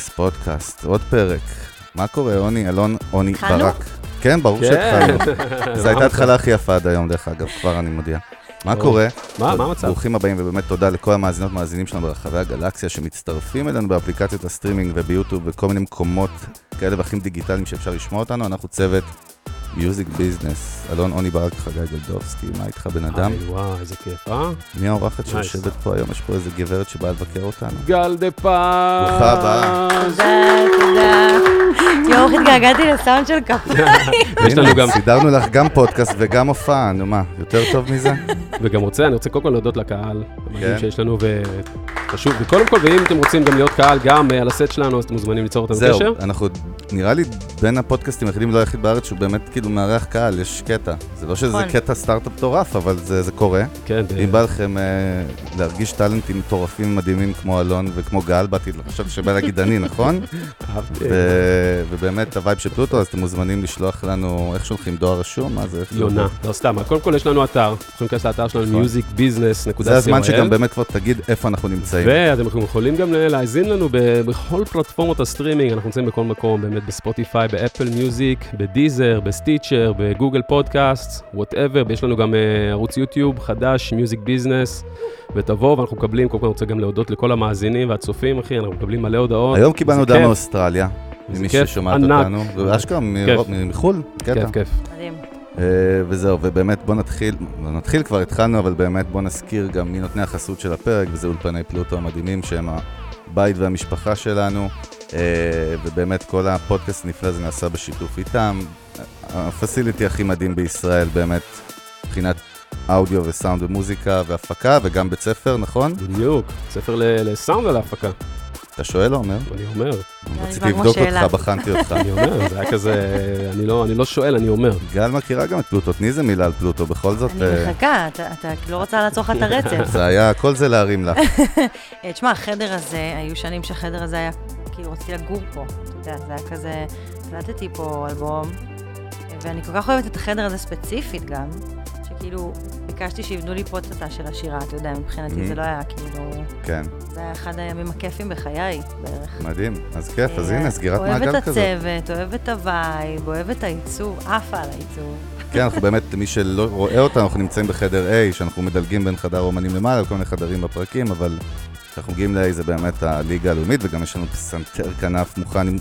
Business פודקאסט, עוד פרק. מה קורה, עוני, אלון, עוני התחלנו? ברק? כן, ברור כן. שהתחלנו. זו הייתה ההתחלה הכי יפה עד היום, דרך אגב, כבר אני מודיע. מה. קורה? מה, מה המצב? ברוכים הבאים, ובאמת תודה לכל המאזינות והמאזינים שלנו ברחבי הגלקסיה, שמצטרפים אלינו באפליקציות הסטרימינג וביוטיוב וכל מיני מקומות כאלה ואחרים דיגיטליים שאפשר לשמוע אותנו. אנחנו צוות Music Business. אלון, עוני ברק, חגי גולדובסקי, מה איתך בן אדם? היי, וואי, איזה כיף, אה? מי האורחת. שיושבת פה היום? יש פה איזה גברת שבאה לבקר אותנו. גל דה פז. ברוכה הבאה. תודה, תודה. יואו, איך התגעגעתי לסאונד של כפיים. יש לנו גם, סידרנו לך גם פודקאסט וגם הופעה, נו מה, יותר טוב מזה? וגם רוצה, אני רוצה קודם כל להודות לקהל, המדהים כן. שיש לנו, וחשוב, וקודם כל, ואם אתם רוצים גם להיות קהל גם אה, על הסט שלנו, אז אתם מוזמנים ליצור אותנו זהו, קשר. אנחנו, נראה לי בין הפודקאסטים היחידים, לא היחיד בארץ, שהוא באמת כאילו מארח קהל, יש קטע. זה לא שזה נכון. קטע סטארט-אפ מטורף, אבל זה זה קורה. כן, ב- אם בא לכם אה, להרגיש טאלנטים מטורפים מדהימים כמו אלון וכמו גל, באתי, חשבתי שבא להגיד אני, נכון? אהבתי. ובאמת ה vibe של פלוטו, אז אתם מוזמנים לשלוח לנו, איך שולחים, דואר רשום? מה זה? יונה? לא סתם, קודם כל יש לנו אתר, יכולים להיכנס לאתר שלנו, נכון. musicbusiness.co.il. זה הזמן שגם באמת כבר תגיד איפה אנחנו נמצאים. ואתם יכולים גם להאזין לנו בכל פלטפורמות הסטרימינג, אנחנו נמצאים בכל מקום, באמת בספוטיפיי, באפל מיוזיק, בדיזר, בסטיצ'ר, בגוגל פודקאסט, whatever, יש לנו גם אה, ערוץ יוטיוב חדש, Music Business, ותבואו, ואנחנו מקבלים, קודם כל אני רוצה גם להודות לכל המאזינים והצופים, אחי, אנחנו מקבלים מלא הודעות. היום קיבלנו זה הודעה. מאוסטרליה, זה ממי ששומעת ענק. אותנו, ואשכרה כיף. מ- מחו"ל, קטע. כיף, כיף. אה, וזהו, ובאמת בוא נתחיל, לא נתחיל כבר התחלנו, אבל באמת בוא נזכיר גם מי נותני החסות של הפרק, וזה אולפני פלוטו המדהימים, שהם הבית והמשפחה שלנו, אה, ובאמת כל הפודקאסט הנפלא הזה נעשה בשיתוף איתם. הפסיליטי הכי מדהים בישראל, באמת, מבחינת אודיו וסאונד ומוזיקה והפקה, וגם בית ספר, נכון? בדיוק, ספר ל- לסאונד על ההפקה, אתה שואל, עומר? אני אומר, רציתי נשמע כמו לבדוק. אותך, בחנתי אותך. אני אומר, זה היה כזה, אני לא, אני לא שואל, אני אומר. גל מכירה גם את פלוטו, תני איזה מילה על פלוטו, בכל זאת. אני אה, מחכה, אתה אתה לא רוצה לעצור לך את הרצף. זה היה, כל זה להרים לך. אה, תשמע, החדר הזה, היו שנים שהחדר הזה היה, כאילו, רציתי לגור פה. אתה יודע, זה היה כזה, הקלטתי פה אלבום, ואני כל כך אוהבת את החדר הזה ספציפית גם, שכאילו, ביקשתי שיבנו לי התא של השירה, אתה יודע, מבחינתי Mhm. זה לא היה כאילו, כן, זה היה אחד הימים הכיפים בחיי בערך. מדהים. אז כיף, אז אה, הנה, סגירת אוהבת מעגל את כזאת. הצוות, אוהבת ה vibe, אוהבת העיצוב, עפה על העיצוב. כן, אנחנו באמת, מי שלא רואה אותנו, אנחנו נמצאים בחדר A, שאנחנו מדלגים בין חדר אומנים למעלה, כל מיני חדרים בפרקים, אבל כשאנחנו מגיעים ל-A זה באמת הליגה הלאומית, וגם יש לנו פסנתר כנף מוכן עם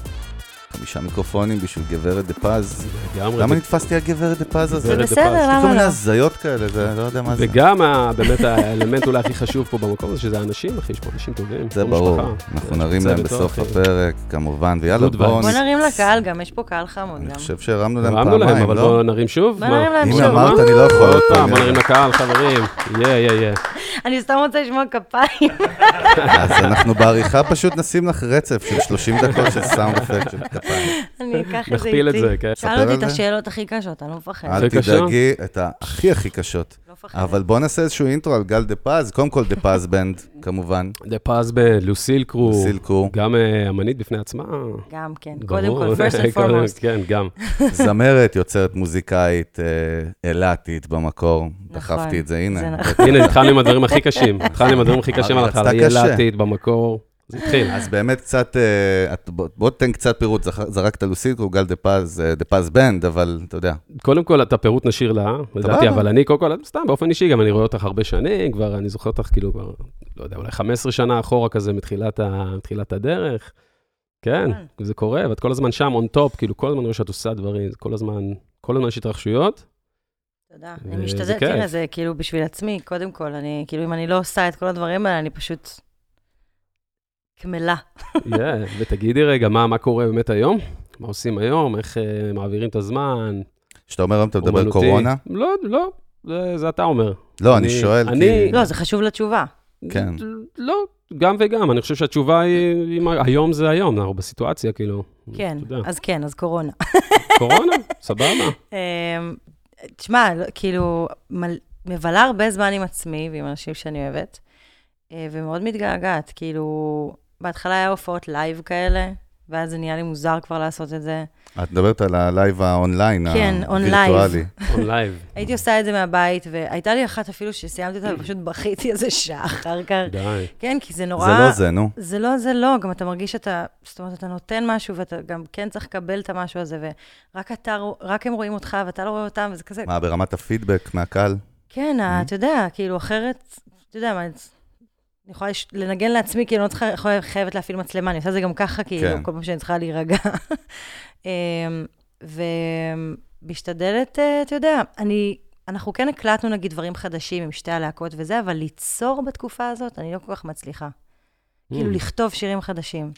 חמישה מיקרופונים בשביל גברת דה פז. לגמרי. למה נתפסתי הגברת דה פז הזה? זה בסדר, פז. יש כל למה מיני לא? הזיות כאלה, זה לא יודע מה זה. וגם באמת האלמנט אולי הכי חשוב פה במקום הזה, שזה האנשים, אחי, יש פה אנשים טובים. זה ברור. אנחנו נרים להם בסוף אחי. הפרק, כמובן, ויאללה, בואו... נרים לקהל, גם יש פה קהל חמוד אני. חושב שהרמנו להם הרמנו להם, פעמיים, אבל לא? בואו נרים שוב. בוא מה? נרים להם אם שוב. אמרת, מה? אני לא יכול עוד פעם, פעם. בוא נרים לקהל, חברים. יא, יא, יא. אני סתם רוצה לשמוע כפיים. אז אנחנו בעריכה פשוט נשים לך רצף של 30 דקות של sound effect אני אקח את זה איתי. נכפיל את זה, כן. שאל אותי את. השאלות הכי קשות, אני לא מפחד. אל? תדאגי את הכי הכי קשות. לא מפחד. אבל בוא נעשה איזשהו אינטרו על גל דה פז. קודם כל דה פז בנד, כמובן. דה פז ולוסיל קרו. סילקו, גם אה, אמנית בפני עצמה. גם כן. קודם כל, first and foremost. כן, גם. זמרת, יוצרת מוזיקאית, אה, אילתית במקור. נכון, דחפתי את זה, הנה. זה נכון. הנה, התחלנו עם הדברים הכי קשים. התחלנו עם הדברים הכי קשים על. רצתה קשה. אילתית במקור. זה התחיל. אז באמת קצת, אה, בוא תן קצת פירוט, זרקת לוסילקו, גל דה פז, אה, דה פז בנד, אבל אתה יודע. קודם כל, את הפירוט נשאיר לה, לדעתי. אבל אני, קודם כל, סתם, באופן אישי, גם אני רואה אותך הרבה שנים, כבר, אני זוכר אותך כאילו כבר, לא יודע, אולי 15 שנה אחורה כזה מתחילת הדרך. כן, כן. זה קורה, ואת כל הזמן שם, on top, כאילו, כל הזמן רואה שאת עושה דברים, כל הזמן, כל הזמן יש התרחשויות. תודה. וזה אני משתדלת. תראה, זה כאילו בשביל עצמי, קודם כל, אני, כאילו, אם אני לא עושה את כל הדברים האלה, אני פשוט קמלה. yeah, ותגידי רגע, מה, מה קורה באמת היום? מה עושים היום? איך uh, מעבירים את הזמן? כשאתה אומר היום אתה מדבר אומנותי? קורונה? לא, לא, זה, זה אתה אומר. לא, אני אני- שואל, אני- כי... לא, זה חשוב לתשובה. כן. לא, גם וגם, אני חושב שהתשובה היא, היום זה היום, אנחנו בסיטואציה, כאילו. כן, אז כן, אז קורונה. קורונה, סבבה. אמ, תשמע, לא- כאילו, מבלה הרבה זמן עם עצמי ועם אנשים שאני אוהבת, אה, ומאוד מתגעגעת. כאילו, בהתחלה היה הופעות live כאלה, ואז זה נהיה לי מוזר כבר לעשות את זה. את מדברת על ה live ה online, כן, הווירטואלי. on live. הייתי עושה את זה מהבית, והייתה לי אחת אפילו שסיימתי אותה ופשוט בכיתי איזה שעה אחר כך. די. כן, כי זה נורא... זה לא זה, נו. זה לא, זה לא, גם אתה מרגיש שאתה, זאת אומרת, אתה נותן משהו, ואתה גם כן צריך לקבל את המשהו הזה, ורק אתה, רק הם רואים אותך, ואתה לא רואה אותם, וזה כזה, מה, ברמת הפידבק מהקהל? כן, Mm-hmm. אתה יודע, כאילו, אחרת, אתה יודע מה, אני יכולה לנגן לעצמי, כאילו, אני לא צריכה, חייבת להפעיל מצלמה, אני עושה את זה גם ככה, כאילו, כן. כל פעם שאני צריכה להירגע. אמ, ומשתדלת, אה, אתה יודע, אני, אנחנו כן הקלטנו נגיד דברים חדשים עם שתי הלהקות וזה, אבל ליצור בתקופה הזאת, אני לא כל כך מצליחה. כאילו, Mm. לכתוב שירים חדשים.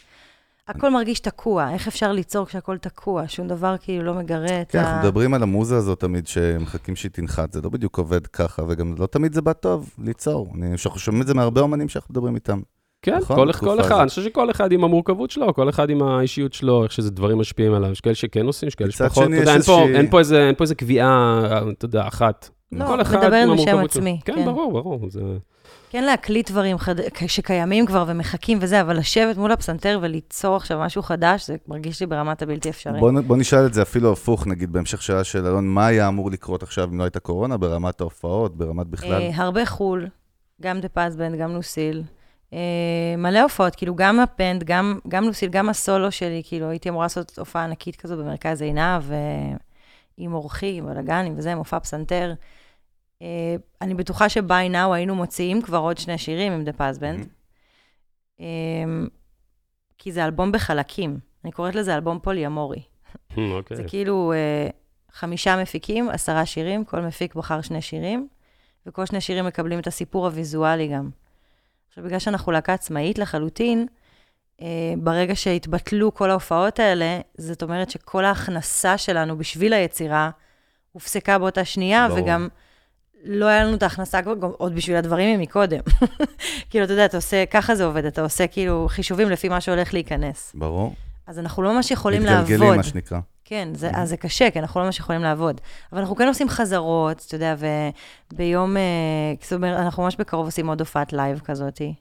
הכל מרגיש תקוע, איך אפשר ליצור כשהכול תקוע? שום דבר כאילו לא מגרה את כן, ה... אנחנו מדברים על המוזה הזאת תמיד, שמחכים שהיא תנחת. זה לא בדיוק עובד ככה, וגם לא תמיד זה בא טוב ליצור. אני- אנחנו שומעים את זה מהרבה אומנים שאנחנו מדברים איתם. כן, נכון, כל, כל אחד. אני חושב שכל אחד עם המורכבות שלו, כל אחד עם האישיות שלו, איך שזה דברים משפיעים עליו. יש כאלה שכן עושים, יש כאלה שפחות. אתה יודע, אין פה- אין פה איזה- אין פה איזה קביעה, אתה יודע, אחת. לא, כל אחד מדברת עם בשם. עצמי, כן, כן. ברור, ברור. כן להקליט דברים חד... שקיימים כבר ומחכים וזה, אבל לשבת מול הפסנתר וליצור עכשיו משהו חדש, זה מרגיש לי ברמת הבלתי אפשרי. בוא, בוא נשאל את זה אפילו הפוך, נגיד, בהמשך שאלה של אלון, מה היה אמור לקרות עכשיו אם לא הייתה קורונה, ברמת ההופעות, ברמת בכלל? אה, הרבה חו"ל, גם דה פזבנד, גם לוסיל. אה, מלא הופעות, כאילו גם הבנד, גם, גם לוסיל, גם הסולו שלי, כאילו הייתי אמורה לעשות הופעה ענקית כזו במרכז עינב, אה, עם אורחים, בלאגנים וזה, מופע פסנתר. אה, אני בטוחה ש-by now היינו מוציאים כבר עוד שני שירים עם דה פזבנד. אמ, כי זה אלבום בחלקים. אני קוראת לזה אלבום פוליאמורי. אוקיי. זה כאילו אה, חמישה מפיקים, עשרה שירים, כל מפיק בחר שני שירים, וכל שני שירים מקבלים את הסיפור הוויזואלי גם. עכשיו, בגלל שאנחנו להקה עצמאית לחלוטין, אה, ברגע שהתבטלו כל ההופעות האלה, זאת אומרת שכל ההכנסה שלנו בשביל היצירה הופסקה באותה שנייה, ברור. וגם לא היה לנו את ההכנסה כבר עוד בשביל הדברים ממקודם. כאילו, אתה יודע, אתה עושה, ככה זה עובד, אתה עושה כאילו חישובים לפי מה שהולך להיכנס. ברור. אז אנחנו לא ממש יכולים לעבוד. מתגלגלים, מה שנקרא. כן, זה, אז זה קשה, כי אנחנו לא ממש יכולים לעבוד. אבל אנחנו כן עושים חזרות, אתה יודע, וביום, אה, זאת אומרת, אנחנו ממש בקרוב עושים עוד הופעת live כזאתי.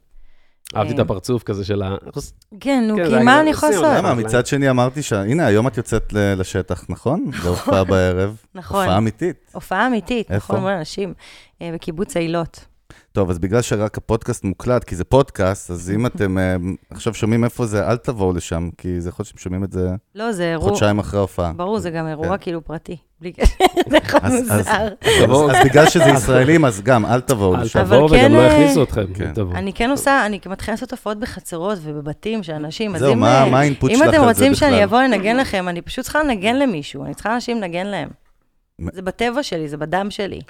אהבתי את אה, הפרצוף כזה של ה... כן, נו, כן, כי מה אני יכולה לעשות? למה? מצד שני אמרתי ש... הנה, היום את יוצאת ל- לשטח, נכון? בהופעה בערב. נכון. הופעה אמיתית. הופעה אמיתית? נכון, מול אנשים, אה, בקיבוץ אילות. טוב, אז בגלל שרק הפודקאסט מוקלט, כי זה פודקאסט, אז אם אתם אה, עכשיו שומעים איפה זה, אל תבואו לשם, כי זה יכול להיות שאתם שומעים את זה לא, זה אירוע, חודשיים אחרי ההופעה. ברור, זה גם אירוע כן. כאילו פרטי, בלי קשר, זה אחד אז- אז- מוזר. אז בגלל שזה ישראלים, אז גם, אל תבואו אל לשם. תבואו כן, וגם לא אה, יכניסו אתכם. כן. תבואו. אני כן עושה, אני מתחילה לעשות הופעות בחצרות ובבתים של אנשים, אז זהו, אם, מה אה, מה האינפוט אם שלך על זה אתם? רוצים שאני אבוא לנגן לכם, אני פשוט צריכה לנגן למישהו, אני צריכה אנשים לנגן להם. זה בטבע שלי, זה בדם שלי.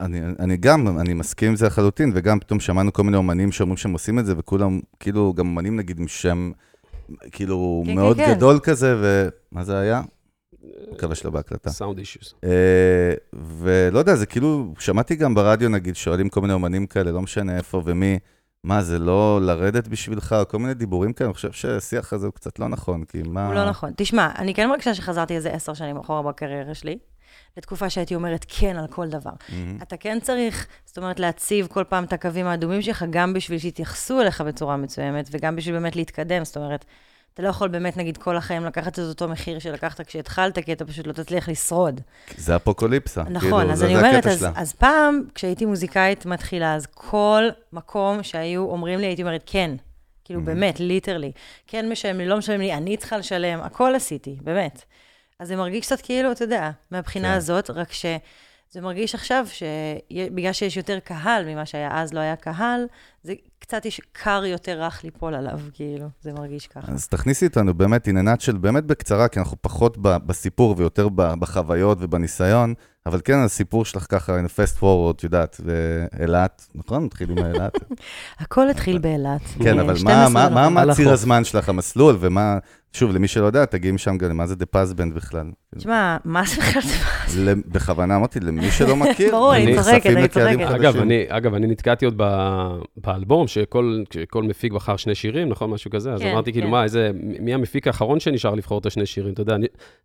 אני, אני גם, אני מסכים עם זה לחלוטין, וגם פתאום שמענו כל מיני אומנים שאומרים שהם עושים את זה, וכולם, כאילו, גם אומנים נגיד עם שם, כאילו, כן, מאוד כן, כן. גדול כזה, ומה זה היה? מקווה שלא בהקלטה. סאונד אישוס. אה, ולא יודע, זה כאילו, שמעתי גם ברדיו נגיד, שואלים כל מיני אומנים כאלה, לא משנה איפה ומי, מה, זה לא לרדת בשבילך, כל מיני דיבורים כאלה, אני חושב שהשיח הזה הוא קצת לא נכון, כי מה... הוא לא נכון. תשמע, אני כן מרגישה שחזרתי איזה עשר שנים אחורה בקריירה שלי, לתקופה שהייתי אומרת כן על כל דבר. מהמם. אתה כן צריך, זאת אומרת, להציב כל פעם את הקווים האדומים שלך, גם בשביל שיתייחסו אליך בצורה מסוימת, וגם בשביל באמת להתקדם. זאת אומרת, אתה לא יכול באמת, נגיד, כל החיים לקחת את אותו מחיר שלקחת כשהתחלת, כי אתה פשוט לא תצליח לשרוד. זה אפוקוליפסה. נכון, כאילו, אז זה- אני זה אומרת, אז. אז פעם, כשהייתי מוזיקאית מתחילה, אז כל מקום שהיו אומרים לי, הייתי אומרת, כן. כאילו, Mhm. באמת, ליטרלי. כן משלמים לי, לא משלמים לי, אני צריכה לשלם, הכל עשיתי, באמת. אז זה מרגיש קצת כאילו, אתה יודע, מהבחינה כן. הזאת, רק שזה מרגיש עכשיו שבגלל שיש יותר קהל ממה שהיה אז, לא היה קהל, זה קצת יש קר יותר רך ליפול עליו, כאילו, זה מרגיש ככה. אז תכניסי אותנו באמת, עניינת של באמת בקצרה, כי אנחנו פחות בסיפור ויותר בחוויות ובניסיון, אבל כן, הסיפור שלך ככה, in a fast forward, את יודעת, ואילת, נכון? מתחיל עם אילת. הכל התחיל באילת. כן, אבל 12 מה- ציר. הזמן שלך, המסלול, ומה, שוב, למי שלא יודע, תגיעי משם גם, מה זה דה פזבנד בכלל? תשמע, מה זה בכלל זה? ל- בכוונה אמרתי, למי שלא מכיר, ברור, אני צוחקת, אני צוחקת. אגב, אני, אגב, אני נתקעתי עוד ב, באלבום, שכל, מפיק בחר שני שירים, נכון? משהו כזה. אז כן, אמרתי, כאילו, כן. מה, איזה, מי המפיק האחרון שנשאר לבחור את השני שירים? אתה יודע,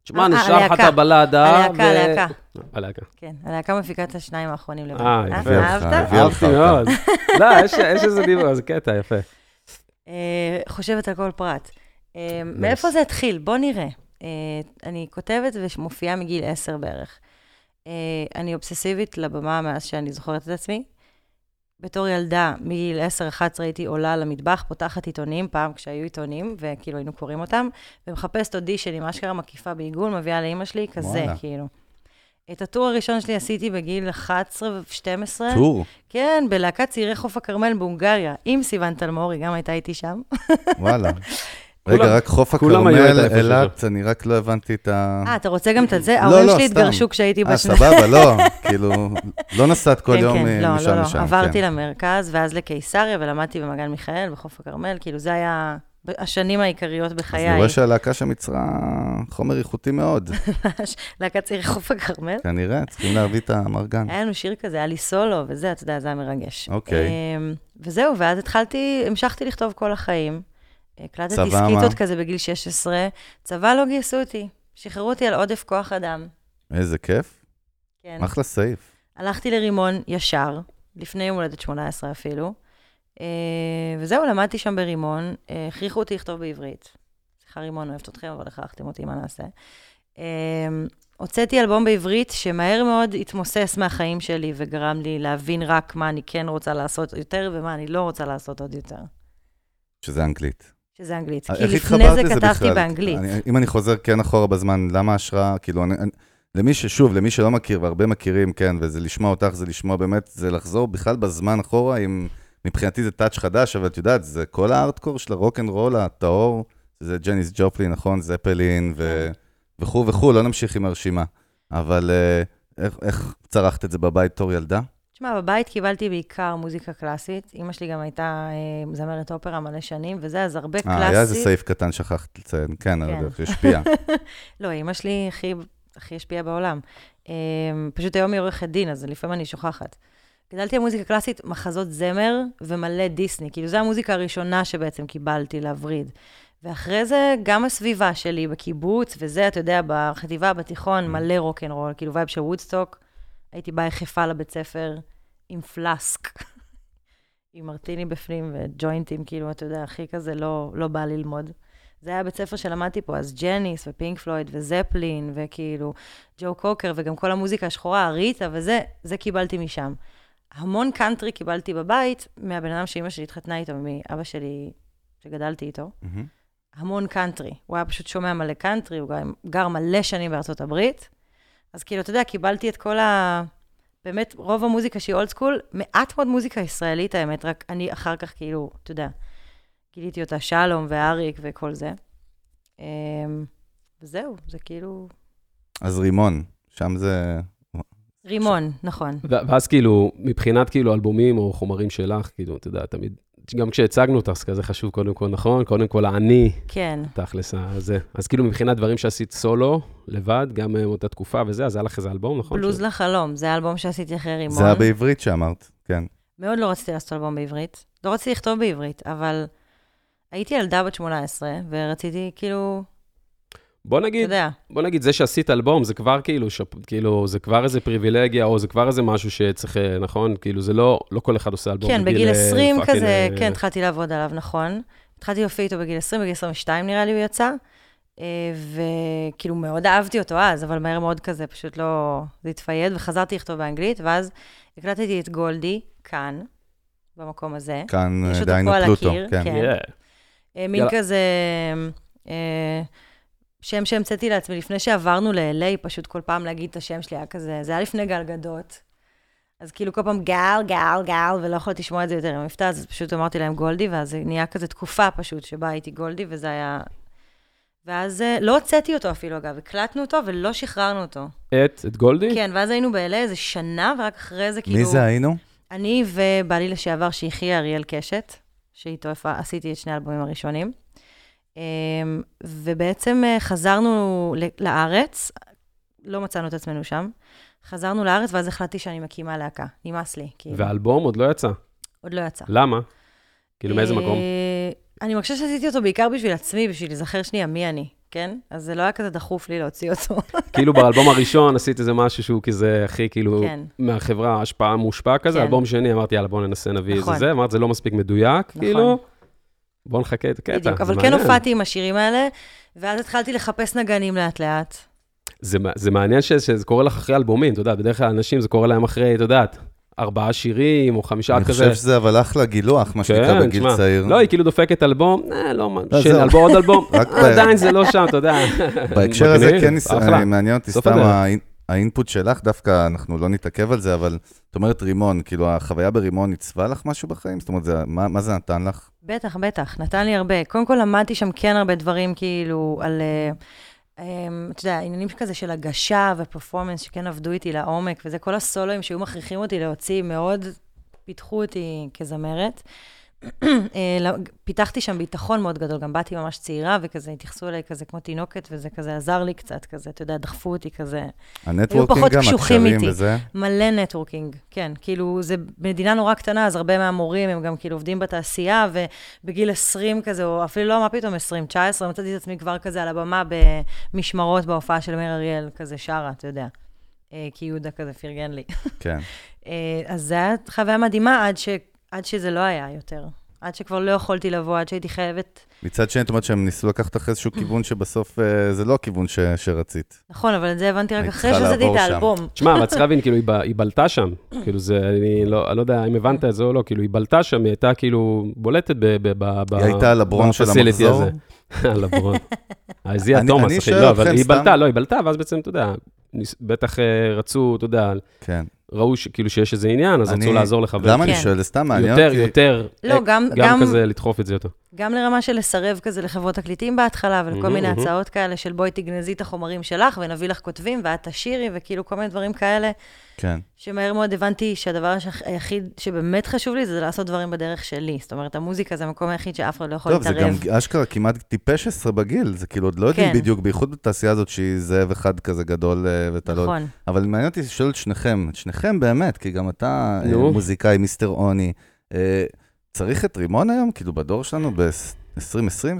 תשמע, ה- נשאר לך את. הבלדה. הלהקה, הלהקה. הלהקה. כן, הלהקה מפיקה את השניים האחרונים לבד. אה, אה, יפה. אהבת? אהבתי. מאוד. לא, יש איזה דיבור, זה קטע יפה. אה, חושבת על כל פרט. אה, מאיפה זה התחיל? בוא נראה. אה, אני כותבת ומופיעה מגיל עשר בערך. אה, אני אובססיבית לבמה מאז שאני זוכרת את עצמי. בתור ילדה, מגיל 10-11 הייתי עולה למטבח, פותחת עיתונים, פעם כשהיו עיתונים, וכאילו היינו קוראים אותם, ומחפשת אודישנים, אשכרה מקיפה בעיגול, מביאה לאימא שלי, כזה, וואלה. כאילו. את הטור הראשון שלי עשיתי בגיל 11 ו-12. טור, כן, בלהקת צעירי חוף הכרמל בהונגריה, עם סיוון תלמור, היא גם הייתה איתי שם. וואלה. רגע, רק חוף הכרמל, אילת, אני רק לא הבנתי את ה... אה, אתה רוצה גם את זה? לא, ההורים לא, שלי סתם. התגרשו כשהייתי אה, בת שנתיים. סבבה, לא, כאילו, לא נסעת כל כן, יום כן, אה, לא, משם לא, לא. לשם. עברתי כן. למרכז, ואז לקיסריה, ולמדתי במגן מיכאל, בחוף הכרמל, כאילו זה היה השנים העיקריות אז בחיי. אני רואה שהלהקה שם יצרה חומר איכותי מאוד. להקת צעירי חוף הכרמל. כנראה, צריכים להביא את המרגן. היה לנו שיר כזה, היה לי סולו, וזה, אתה יודע, זה היה מרגש. אוקיי. אמ, וזהו, ואז התחלתי, המשכתי לכתוב כל החיים. הקלטתי? סקיצות כזה בגיל 16. צבא לא גייסו אותי, שחררו אותי על עודף כוח אדם. איזה כיף, כן. אחלה סעיף. הלכתי לרימון ישר, לפני יום הולדת 18 אפילו, אה, וזהו, למדתי שם ברימון, אה, הכריחו אותי לכתוב בעברית. סליחה, רימון, אוהבת אתכם, אבל הכרחתם אותי, מה נעשה? אה, הוצאתי אלבום בעברית שמהר מאוד התמוסס מהחיים שלי וגרם לי להבין רק מה אני כן רוצה לעשות יותר ומה אני לא רוצה לעשות עוד יותר, שזה אנגלית. שזה אנגלית. איך כי לפני זה כתבתי בכלל? באנגלית. אני, אם אני חוזר כן אחורה בזמן, למה ההשראה, כאילו, אני, אני, למי ששוב, למי שלא מכיר, והרבה מכירים, כן, וזה לשמוע אותך, זה לשמוע באמת, זה לחזור בכלל בזמן אחורה, עם, מבחינתי זה touch חדש, אבל את יודעת, זה כל הארטקור של הרוק אנד רול הטהור, זה ג'ניס ג'ופלי, נכון, זפלין, ו, וכו' וכו', לא נמשיך עם הרשימה. אבל אה, איך, איך צרכת את זה בבית בתור ילדה? תשמע, בבית קיבלתי בעיקר מוזיקה קלאסית. אימא שלי גם הייתה אה, זמרת אופרה מלא שנים, וזה, אז הרבה קלאסית. אה, היה איזה סעיף קטן, שכחת לציין, כן, כן. כן. השפיע. לא, אימא שלי הכי, הכי השפיעה בעולם. Um, פשוט היום היא עורכת דין, אז לפעמים אני שוכחת. גדלתי על מוזיקה קלאסית, מחזות זמר ומלא דיסני. כאילו, זו המוזיקה הראשונה שבעצם קיבלתי להבריד. ואחרי זה, גם הסביבה שלי בקיבוץ, וזה, אתה יודע, בחטיבה, בתיכון, מלא רוקנרול, כאילו vibe של וודסטוק. הייתי באה יחפה לבית ספר עם פלאסק, עם מרטיני בפנים וג'וינטים, כאילו, אתה יודע, הכי כזה לא, לא בא ללמוד. זה היה בית ספר שלמדתי פה, אז ג'ניס ופינק פלויד וזפלין, וכאילו ג'ו קוקר, וגם כל המוזיקה השחורה, אריתה וזה, זה קיבלתי משם. המון קאנטרי קיבלתי בבית מהבן אדם שאימא שלי התחתנה איתו, מאבא שלי, שגדלתי איתו. מהמם. המון קאנטרי. הוא היה פשוט שומע מלא קאנטרי, הוא גר מלא שנים בארצות הברית. אז כאילו, אתה יודע, קיבלתי את כל ה... באמת, רוב המוזיקה שהיא old school, מעט מאוד מוזיקה ישראלית, האמת, רק אני אחר כך, כאילו, אתה יודע, גיליתי אותה שלום ואריק וכל זה. אמ, וזהו, זה כאילו... אז רימון, שם זה... רימון, נכון. ו- ואז כאילו, מבחינת כאילו אלבומים או חומרים שלך, כאילו, אתה יודע, תמיד, גם כשהצגנו אותך, כזה חשוב קודם כל, נכון? קודם כל, האני, כן. תכלס, הזה. אז כאילו, מבחינת דברים שעשית סולו, לבד, גם אה, מאותה תקופה וזה, אז היה לך איזה אלבום, נכון? בלוז ש- לחלום, זה האלבום שעשיתי אחרי רימון. זה היה בעברית שאמרת, כן. מאוד לא רציתי לעשות אלבום בעברית. לא רציתי לכתוב בעברית, אבל הייתי ילדה בת 18, ורציתי, כאילו, בוא נגיד, בוא נגיד, זה שעשית אלבום, זה כבר כאילו, שפ... כאילו, זה כבר איזה פריבילגיה, או זה כבר איזה משהו שצריך, אה, נכון? כאילו, זה לא, לא כל אחד עושה אלבום. כן, בגיל אה, 20 fucking, כזה, אה, כן, התחלתי לעבוד עליו, נכון. התחלתי להופיע איתו בגיל 20, בגיל 22 נראה לי הוא יצא. אה, וכאילו מאוד אהבתי אותו אז, אבל מהר מאוד כזה פשוט לא... זה התפייד, וחזרתי לכתוב באנגלית, ואז הקלטתי את גולדי כאן, במקום הזה. כאן אה, דהיינו פלוטו, הקיר, כן. כן. Yeah. אה, מין יאללה. כזה... שם שהמצאתי לעצמי, לפני שעברנו ל-LA, פשוט כל פעם להגיד את השם שלי היה כזה, זה היה לפני גלגדות. אז כאילו כל פעם גל, גל, גל, ולא יכולתי לשמוע את זה יותר עם המבטא, אז פשוט אמרתי להם גולדי, ואז זה נהיה כזה תקופה פשוט שבה הייתי גולדי, וזה היה... ואז אה, לא הוצאתי אותו אפילו, אגב, הקלטנו אותו ולא שחררנו אותו. את, את גולדי? כן, ואז היינו ב-LA איזה שנה, ורק אחרי זה כאילו... מי זה היינו? אני ובעלי לשעבר שיחיה אריאל קשת, שאיתו עשיתי את שני האלבומים הראשונים. אמ, ובעצם אה, חזרנו לארץ, לא מצאנו את עצמנו שם. חזרנו לארץ, ואז החלטתי שאני מקימה להקה. נמאס לי, כאילו. והאלבום עוד לא יצא. עוד לא יצא. למה? כאילו, מאיזה אה, מקום? אני מרגישה שעשיתי אותו בעיקר בשביל עצמי, בשביל להיזכר שנייה מי אני, כן? אז זה לא היה כזה דחוף לי להוציא אותו. כאילו באלבום הראשון עשית איזה משהו שהוא כזה הכי כאילו כן. מהחברה השפעה מושפע כזה, כן. אלבום שני אמרתי יאללה בוא ננסה נביא איזה נכון. זה, אמרת זה לא מספיק מדויק, נכון. כאילו, בוא נחכה את הקטע. בדיוק, אבל כן. הופעתי עם השירים האלה, ואז התחלתי לחפש נגנים לאט-לאט. זה, זה מעניין ש, שזה קורה לך אחרי אלבומים, אתה יודע, בדרך כלל אנשים זה קורה להם אחרי, אתה יודעת, ארבעה שירים או חמישה אני כזה. חושב שזה אבל אחלה גילוח, מה שנקרא בגיל תשמע, צעיר. לא, היא כאילו דופקת אלבום, אה, לא, לא, של. אלבום, עוד אלבום, ב- עדיין זה לא שם, אתה יודע. בהקשר הזה כן. אני- מעניין אותי סתם האינפוט שלך, דווקא אנחנו לא נתעכב על זה, אבל את אומרת רימון, כאילו החוויה ברימון עיצבה לך משהו בחיים? זאת אומרת, זה- מה מה זה נתן לך? בטח, בטח, נתן לי הרבה. קודם כל למדתי שם כן הרבה דברים, כאילו, על, אה, אה, אתה יודע, עניינים כזה של הגשה ופרפורמנס, שכן עבדו איתי לעומק, וזה כל הסולואים שהיו מכריחים אותי להוציא, מאוד פיתחו אותי כזמרת. אה, לא- פיתחתי שם ביטחון מאוד גדול, גם באתי ממש צעירה, וכזה התייחסו אליי כזה כמו תינוקת, וזה כזה עזר לי קצת, כזה, אתה יודע, דחפו אותי כזה. ה networking פחות גם, הקשרים. וזה? מלא networking, כן. כאילו, זה מדינה נורא קטנה, אז הרבה מהמורים הם גם כאילו עובדים בתעשייה, ובגיל 20 כזה, או אפילו לא, מה פתאום 20, 19, מצאתי את עצמי כבר כזה על הבמה במשמרות בהופעה של מאיר אריאל, כזה שרה, אתה יודע. אה, כי יהודה כזה פרגן לי. כן. אה, אז זו הייתה חוויה מדהימה עד, ש... עד שזה לא היה יותר. עד שכבר לא יכולתי לבוא, עד שהייתי חייבת... מצד שני, את אומרת שהם ניסו לקחת לך איזשהו כיוון שבסוף אה, זה לא הכיוון ש- שרצית. נכון, אבל את זה הבנתי רק אחרי שעשיתי את. האלבום. תשמע, אבל צריך להבין, כאילו, היא ב- היא בלטה שם. כאילו, זה, אני לא אני לא יודע אם הבנת את זה או לא, כאילו, היא בלטה שם, היא הייתה כאילו בולטת ב... ב- ב- ב- היא הייתה על הברון של המחזור? הזה. על הברון. הזיע אני- תומאס, אני אחי, שואל לא, אבל אתכם היא סתם. בלטה, לא, היא בלטה, ואז בעצם, אתה יודע, בטח אה, רצו, אתה יודע, כן. ראו ש- כאילו שיש איזה עניין, אז אני- רצו לעזור לך. למה אני. שואל? זה סתם מעניין יותר, אותי. יותר, לא, אה, גם- גם גם- כזה לדחוף את זה יותר. גם לרמה של לסרב כזה לחברות תקליטים בהתחלה, ולכל מהמם, מיני מהמם. הצעות כאלה של בואי תגנזי את החומרים שלך, ונביא לך כותבים, ואת תשאירי, וכאילו כל מיני דברים כאלה, כן. שמהר מאוד הבנתי שהדבר היחיד שבאמת חשוב לי, זה לעשות דברים בדרך שלי. זאת אומרת, המוזיקה זה המקום היחיד שאף אחד לא יכול טוב, זה גם להתערב. אשכרה כמעט טיפש עשרה בגיל, זה כאילו עוד לא יודעים כן. בדיוק, בייחוד בתעשייה הזאת שהיא זאב אחד כזה גדול אה, ואתה לא... נכון. אבל מעניין אותי לשאול את שניכם, את שניכם באמת, כי גם אתה אה, נו. מוזיקאי, מיסטר עוני. אה, צריך את רימון היום? כאילו בדור שלנו, ב-2020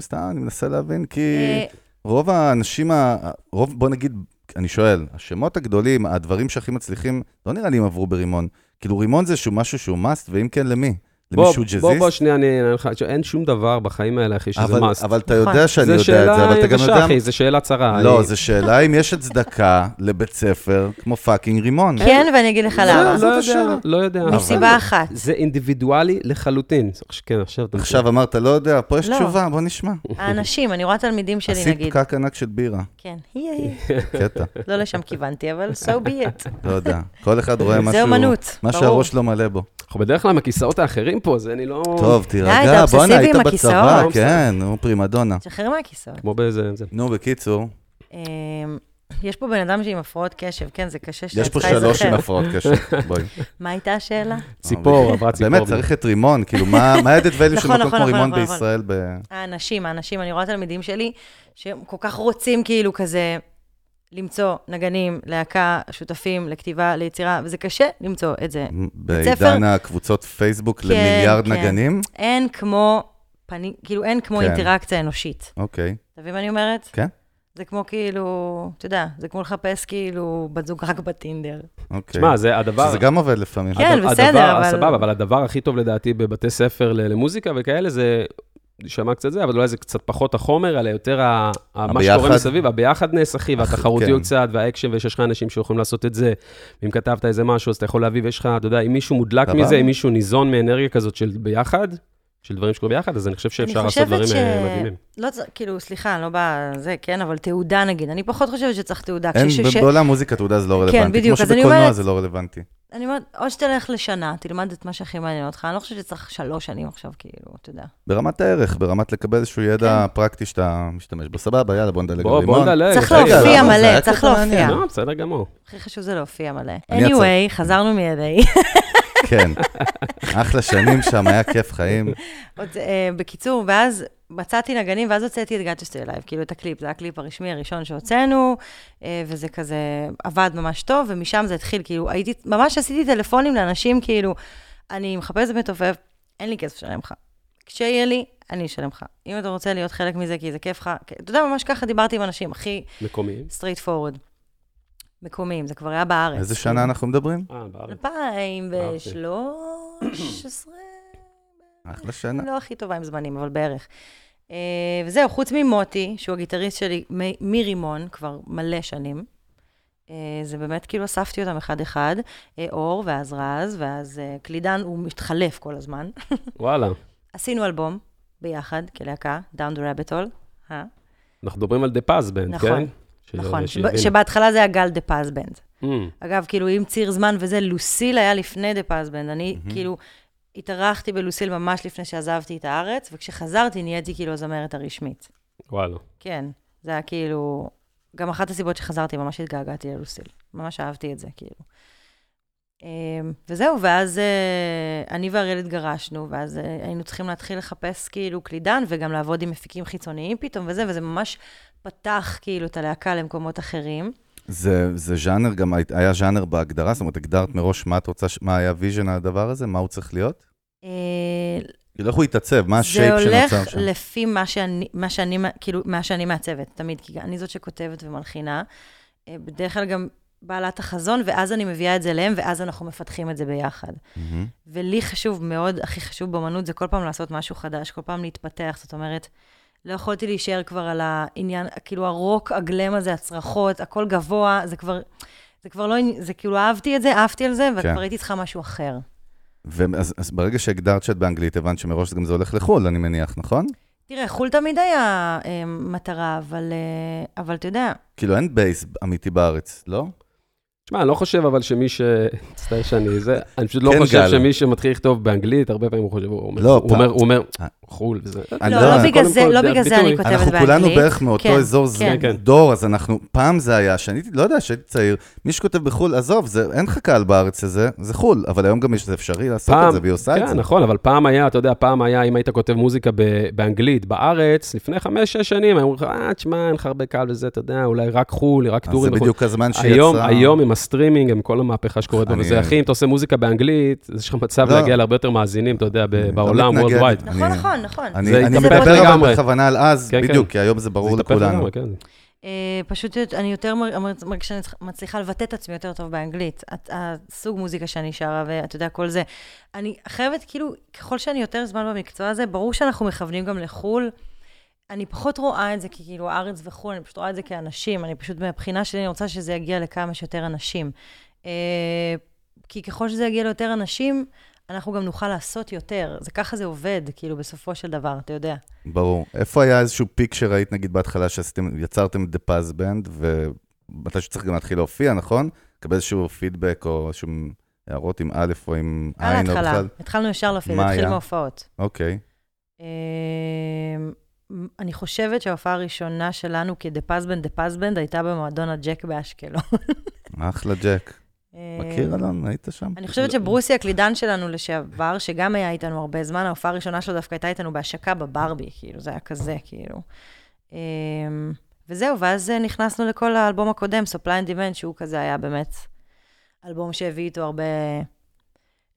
סתם, אני מנסה להבין, כי אה, רוב האנשים, ה- רוב, בוא נגיד, אני שואל, השמות הגדולים, הדברים שהכי מצליחים, לא נראה לי הם עברו ברימון. כאילו רימון זה שהוא משהו שהוא must, ואם כן, למי? בוא, למישהו בוא, ג'אזיסט? בוא, שנייה, אני אענה לך, אין שום דבר בחיים האלה, אחי, שזה אבל, must. אבל אתה נכון. יודע שאני יודע זה את זה, אבל שאלה אתה גם יבשה, יודע... אחי, זה שאלה צרה. לא, זו שאלה אם יש הצדקה לבית ספר כמו fucking רימון. כן, ואני אגיד לך למה. לא יודע. לא יודע. מסיבה אחת. זה אינדיבידואלי לחלוטין. כן, עכשיו אתה... עכשיו אמרת, לא יודע, פה יש לא. תשובה, בוא נשמע. האנשים, אני רואה תלמידים שלי, עשית נגיד. פקק ענק של בירה, כן, היא, היא. קטע, לא לשם כיוונתי, אבל so be it. לא יודע. כל אחד רואה משהו, זה אומנות, מה ברור. שהראש לא מלא בו. אנחנו בדרך כלל עם הכיסאות האחרים פה, זה אני לא... טוב, תירגע, בואנה, היית בצבא. כן, נו, פרימדונה. תשחרר מהכיסאות. כמו באיזה... זה. נו, בקיצור, אמ, יש פה בן אדם שעם הפרעות קשב, כן, זה קשה יש שאני פה צריכה שלוש עם להיזכר. הפרעות קשב, בואי. מה הייתה השאלה? ציפור, עברה ציפור. באמת, צריך את רימון, כאילו, מה ה-added value של נכון, מקום נכון, כמו נכון, רימון בישראל? האנשים, האנשים, אני רואה תלמידים שלי, שהם כל כך רוצים כאילו כזה למצוא נגנים, להקה, שותפים, לכתיבה, ליצירה, וזה קשה למצוא את זה. בעידן הקבוצות פייסבוק כן, למיליארד כן. נגנים? אין כמו פנים, כאילו אין כמו כן. אינטראקציה אנושית. אוקיי. אתה מבין מה אני אומרת? כן. זה כמו כאילו, אתה יודע, זה כמו לחפש כאילו בת זוג רק בטינדר. אוקיי. שמע, זה הדבר... שזה גם עובד לפעמים. כן, הדבר- בסדר, הדבר- אבל- סבבה, אבל הדבר הכי טוב לדעתי בבתי ספר למוזיקה וכאלה, זה... שמע קצת זה, אבל אולי זה קצת פחות החומר, אלא יותר ה- ה- מה הביחד. שקורה מסביב, הביחדנס, אחי, והתחרותיות כן. קצת, והאקשן, ויש לך אנשים שיכולים לעשות את זה. ואם כתבת איזה משהו, אז אתה יכול להביא, ויש לך, אתה יודע, אם מישהו מודלק סבבה. מזה, אם מישהו ניזון מאנרגיה כזאת של ביחד, של דברים שקורים ביחד, אז אני חושב שאפשר לעשות חושבת דברים ש- אה, מדהימים. לא, צ- כאילו, סליחה, אני לא בזה, כן, אבל תעודה נגיד. אני פחות חושבת שצריך תעודה. אין, ש- בעולם מוזיקה תעודה זה לא רלוונטי. בדיוק, כמו אז אני שבקולנוע אומרת- זה לא רלוונטי. אני אומרת, או שתלך לשנה, תלמד את מה שהכי מעניין אותך, אני לא חושבת שצריך שלוש שנים עכשיו, כאילו, אתה יודע. ברמת הערך, ברמת לקבל איזשהו ידע כן. פרקטי שאתה משתמש בו. סבבה, יאללה, בוא נדלג על בוא, בוא. נדלג. צריך להופיע מלא, צריך. להופיע. לא, בסדר גמור. הכי חשוב זה להופיע מלא. anyway, חזרנו מ-LA. כן. אחלה שנים שם, היה כיף חיים. עוד, אה, בקיצור, ואז מצאתי נגנים, ואז הוצאתי את גאצ'סטי אלייב, כאילו את הקליפ, זה הקליפ הרשמי הראשון שהוצאנו, אה, וזה כזה עבד ממש טוב, ומשם זה התחיל, כאילו, הייתי, ממש עשיתי טלפונים לאנשים, כאילו, אני מחפשת מתופף, אין לי כסף לשלם לך. כשיהיה לי, אני אשלם לך. אם אתה רוצה להיות חלק מזה, כי זה כיף לך, אתה יודע, ממש ככה דיברתי עם אנשים, הכי מקומיים. straight forward. מקומיים, זה כבר היה בארץ. איזה שנה אנחנו מדברים? אה, בארץ. 2013, אחלה שנה. לא הכי טובה עם זמנים, אבל בערך. אה, וזהו, חוץ ממוטי, שהוא הגיטריסט שלי מרימון, כבר מלא שנים. אה, זה באמת, כאילו אספתי אותם אחד-אחד, אה, אור, ואז רז, ואז קלידן, הוא מתחלף כל הזמן. וואלה. עשינו אלבום ביחד, כלהקה, Down the Rabbit Hole. אנחנו מדברים על The Paz Band, נכון, כן? ש- נכון, שבהתחלה זה היה גל The Paz Band. Mm, אגב, כאילו, עם ציר זמן וזה, לוסיל היה לפני The Paz Band. אני, כאילו, התארחתי בלוסיל ממש לפני שעזבתי את הארץ, וכשחזרתי נהייתי כאילו הזמרת הרשמית. וואלה. כן, זה היה כאילו... גם אחת הסיבות שחזרתי, ממש התגעגעתי ללוסיל. ממש אהבתי את זה, כאילו. אמ, וזהו, ואז אה, אני ואריאל התגרשנו, ואז אה, היינו צריכים להתחיל לחפש כאילו קלידן, וגם לעבוד עם מפיקים חיצוניים פתאום וזה, וזה ממש פתח כאילו את הלהקה למקומות אחרים. זה, זה ז'אנר, גם הי- היה ז'אנר בהגדרה, זאת אומרת, הגדרת מראש מה את רוצה, מה היה vision הדבר הזה, מה הוא צריך להיות? אה, כאילו, איך הוא יתעצב, מה ה shape זה שנוצר הולך שם? לפי מה שאני, מה שאני, כאילו, מה שאני מעצבת, תמיד, כי אני זאת שכותבת ומלחינה. אה, בדרך כלל גם בעלת החזון, ואז אני מביאה את זה אליהם, ואז אנחנו מפתחים את זה ביחד. מהמם. ולי חשוב מאוד, הכי חשוב באמנות, זה כל פעם לעשות משהו חדש, כל פעם להתפתח. זאת אומרת, לא יכולתי להישאר כבר על העניין, כאילו הרוק, הגלם הזה, הצרחות, הכל גבוה, זה כבר, זה כבר לא, זה כאילו אהבתי את זה, אהבתי על זה, כן. וכבר הייתי צריכה משהו אחר. ואז אז ברגע שהגדרת שאת באנגלית, הבנת שמראש גם זה הולך לחו"ל, אני מניח, נכון? תראה, חו"ל תמיד היה אה, מטרה, אבל, אה, אבל אתה יודע, כאילו, אין בייס אמיתי בארץ, לא? תשמע, אני לא חושב אבל שמי ש... מצטער שאני זה, אני פשוט לא כן, חושב גל. שמי שמתחיל לכתוב באנגלית, הרבה פעמים הוא חושב, הוא אומר, לא, הוא פעם- אומר, הוא אומר, אה. חו"ל וזה. אני לא, לא- לא בגלל זה, לא זה בגלל זה. אני כותבת אנחנו באנגלית. כולנו בערך מאותו כן, אזור כן. כן. דור, אז אנחנו, פעם זה היה, שאני לא יודע, שהייתי צעיר, מי שכותב בחו"ל, עזוב, זה, אין לך קהל בארץ לזה, זה חו"ל, אבל היום גם יש, זה אפשרי לעשות פעם, את זה, והיא עושה את כן, זה. נכון, אבל פעם היה, אתה יודע, פעם היה, אם היית כותב מוזיקה ב- באנגלית, בארץ, לפני חמש-שש שנים, היו אומרים לך, אה, תשמע, אין לך הרבה קהל וזה, אתה יודע, אולי רק חו"ל, רק אז זה tours בחו"ל. בדיוק הזמן שיצא... היום עם הסטרימינג, עם כל המהפכה שקורית בו, אני- וזה, אחי, אם אתה עושה מוזיקה באנגלית, יש לך מצב. להגיע להרבה יותר מאזינים, אתה יודע, ב- אני בעולם, מתנגד. worldwide. אני- נכון, נכון, נכון. אני, זה אני מדבר אבל. בכוונה על אז, כן, בדיוק, כן. כי היום זה ברור זה לכולנו. לגמרי, כן. אה, פשוט אני יותר מר- מר- מרגישה שאני מצליחה לבטא את עצמי יותר טוב באנגלית. את- הסוג מוזיקה שאני שרה, ואתה יודע, כל זה. אני חייבת, כאילו, ככל שאני יותר זמן במקצוע הזה, ברור שאנחנו מכוונים גם לחו"ל. אני פחות רואה את זה ככאילו הארץ וחו"ל, אני פשוט רואה את זה כאנשים. אני פשוט, מהבחינה שלי, אני רוצה שזה יגיע לכמה שיותר אנשים. אה, כי ככל שזה יגיע ליותר אנשים, אנחנו גם נוכל לעשות יותר. זה ככה זה עובד, כאילו, בסופו של דבר, אתה יודע. ברור. איפה היה איזשהו peak שראית, נגיד, בהתחלה, שיצרתם את The Paz Band, ומתי שצריך גם להתחיל להופיע, נכון? לקבל איזשהו פידבק או איזשהו הערות עם א' או עם על עין או ההתחלה. בכלל? התחלנו ישר להופיע, התחיל היה? מהופעות. אוקיי. אמ, אני חושבת שההופעה הראשונה שלנו כ The Paz Band, The Paz Band, הייתה במועדון הג'ק באשקלון. אחלה ג'ק. מכיר, אלון? היית שם? אני חושבת שברוסי, הקלידן שלנו לשעבר, שגם היה איתנו הרבה זמן, ההופעה הראשונה שלו דווקא הייתה איתנו בהשקה בברבי, כאילו, זה היה כזה, כאילו. אמ, וזהו, ואז אה, נכנסנו לכל האלבום הקודם, Supply and Demand, שהוא כזה היה באמת אלבום שהביא איתו הרבה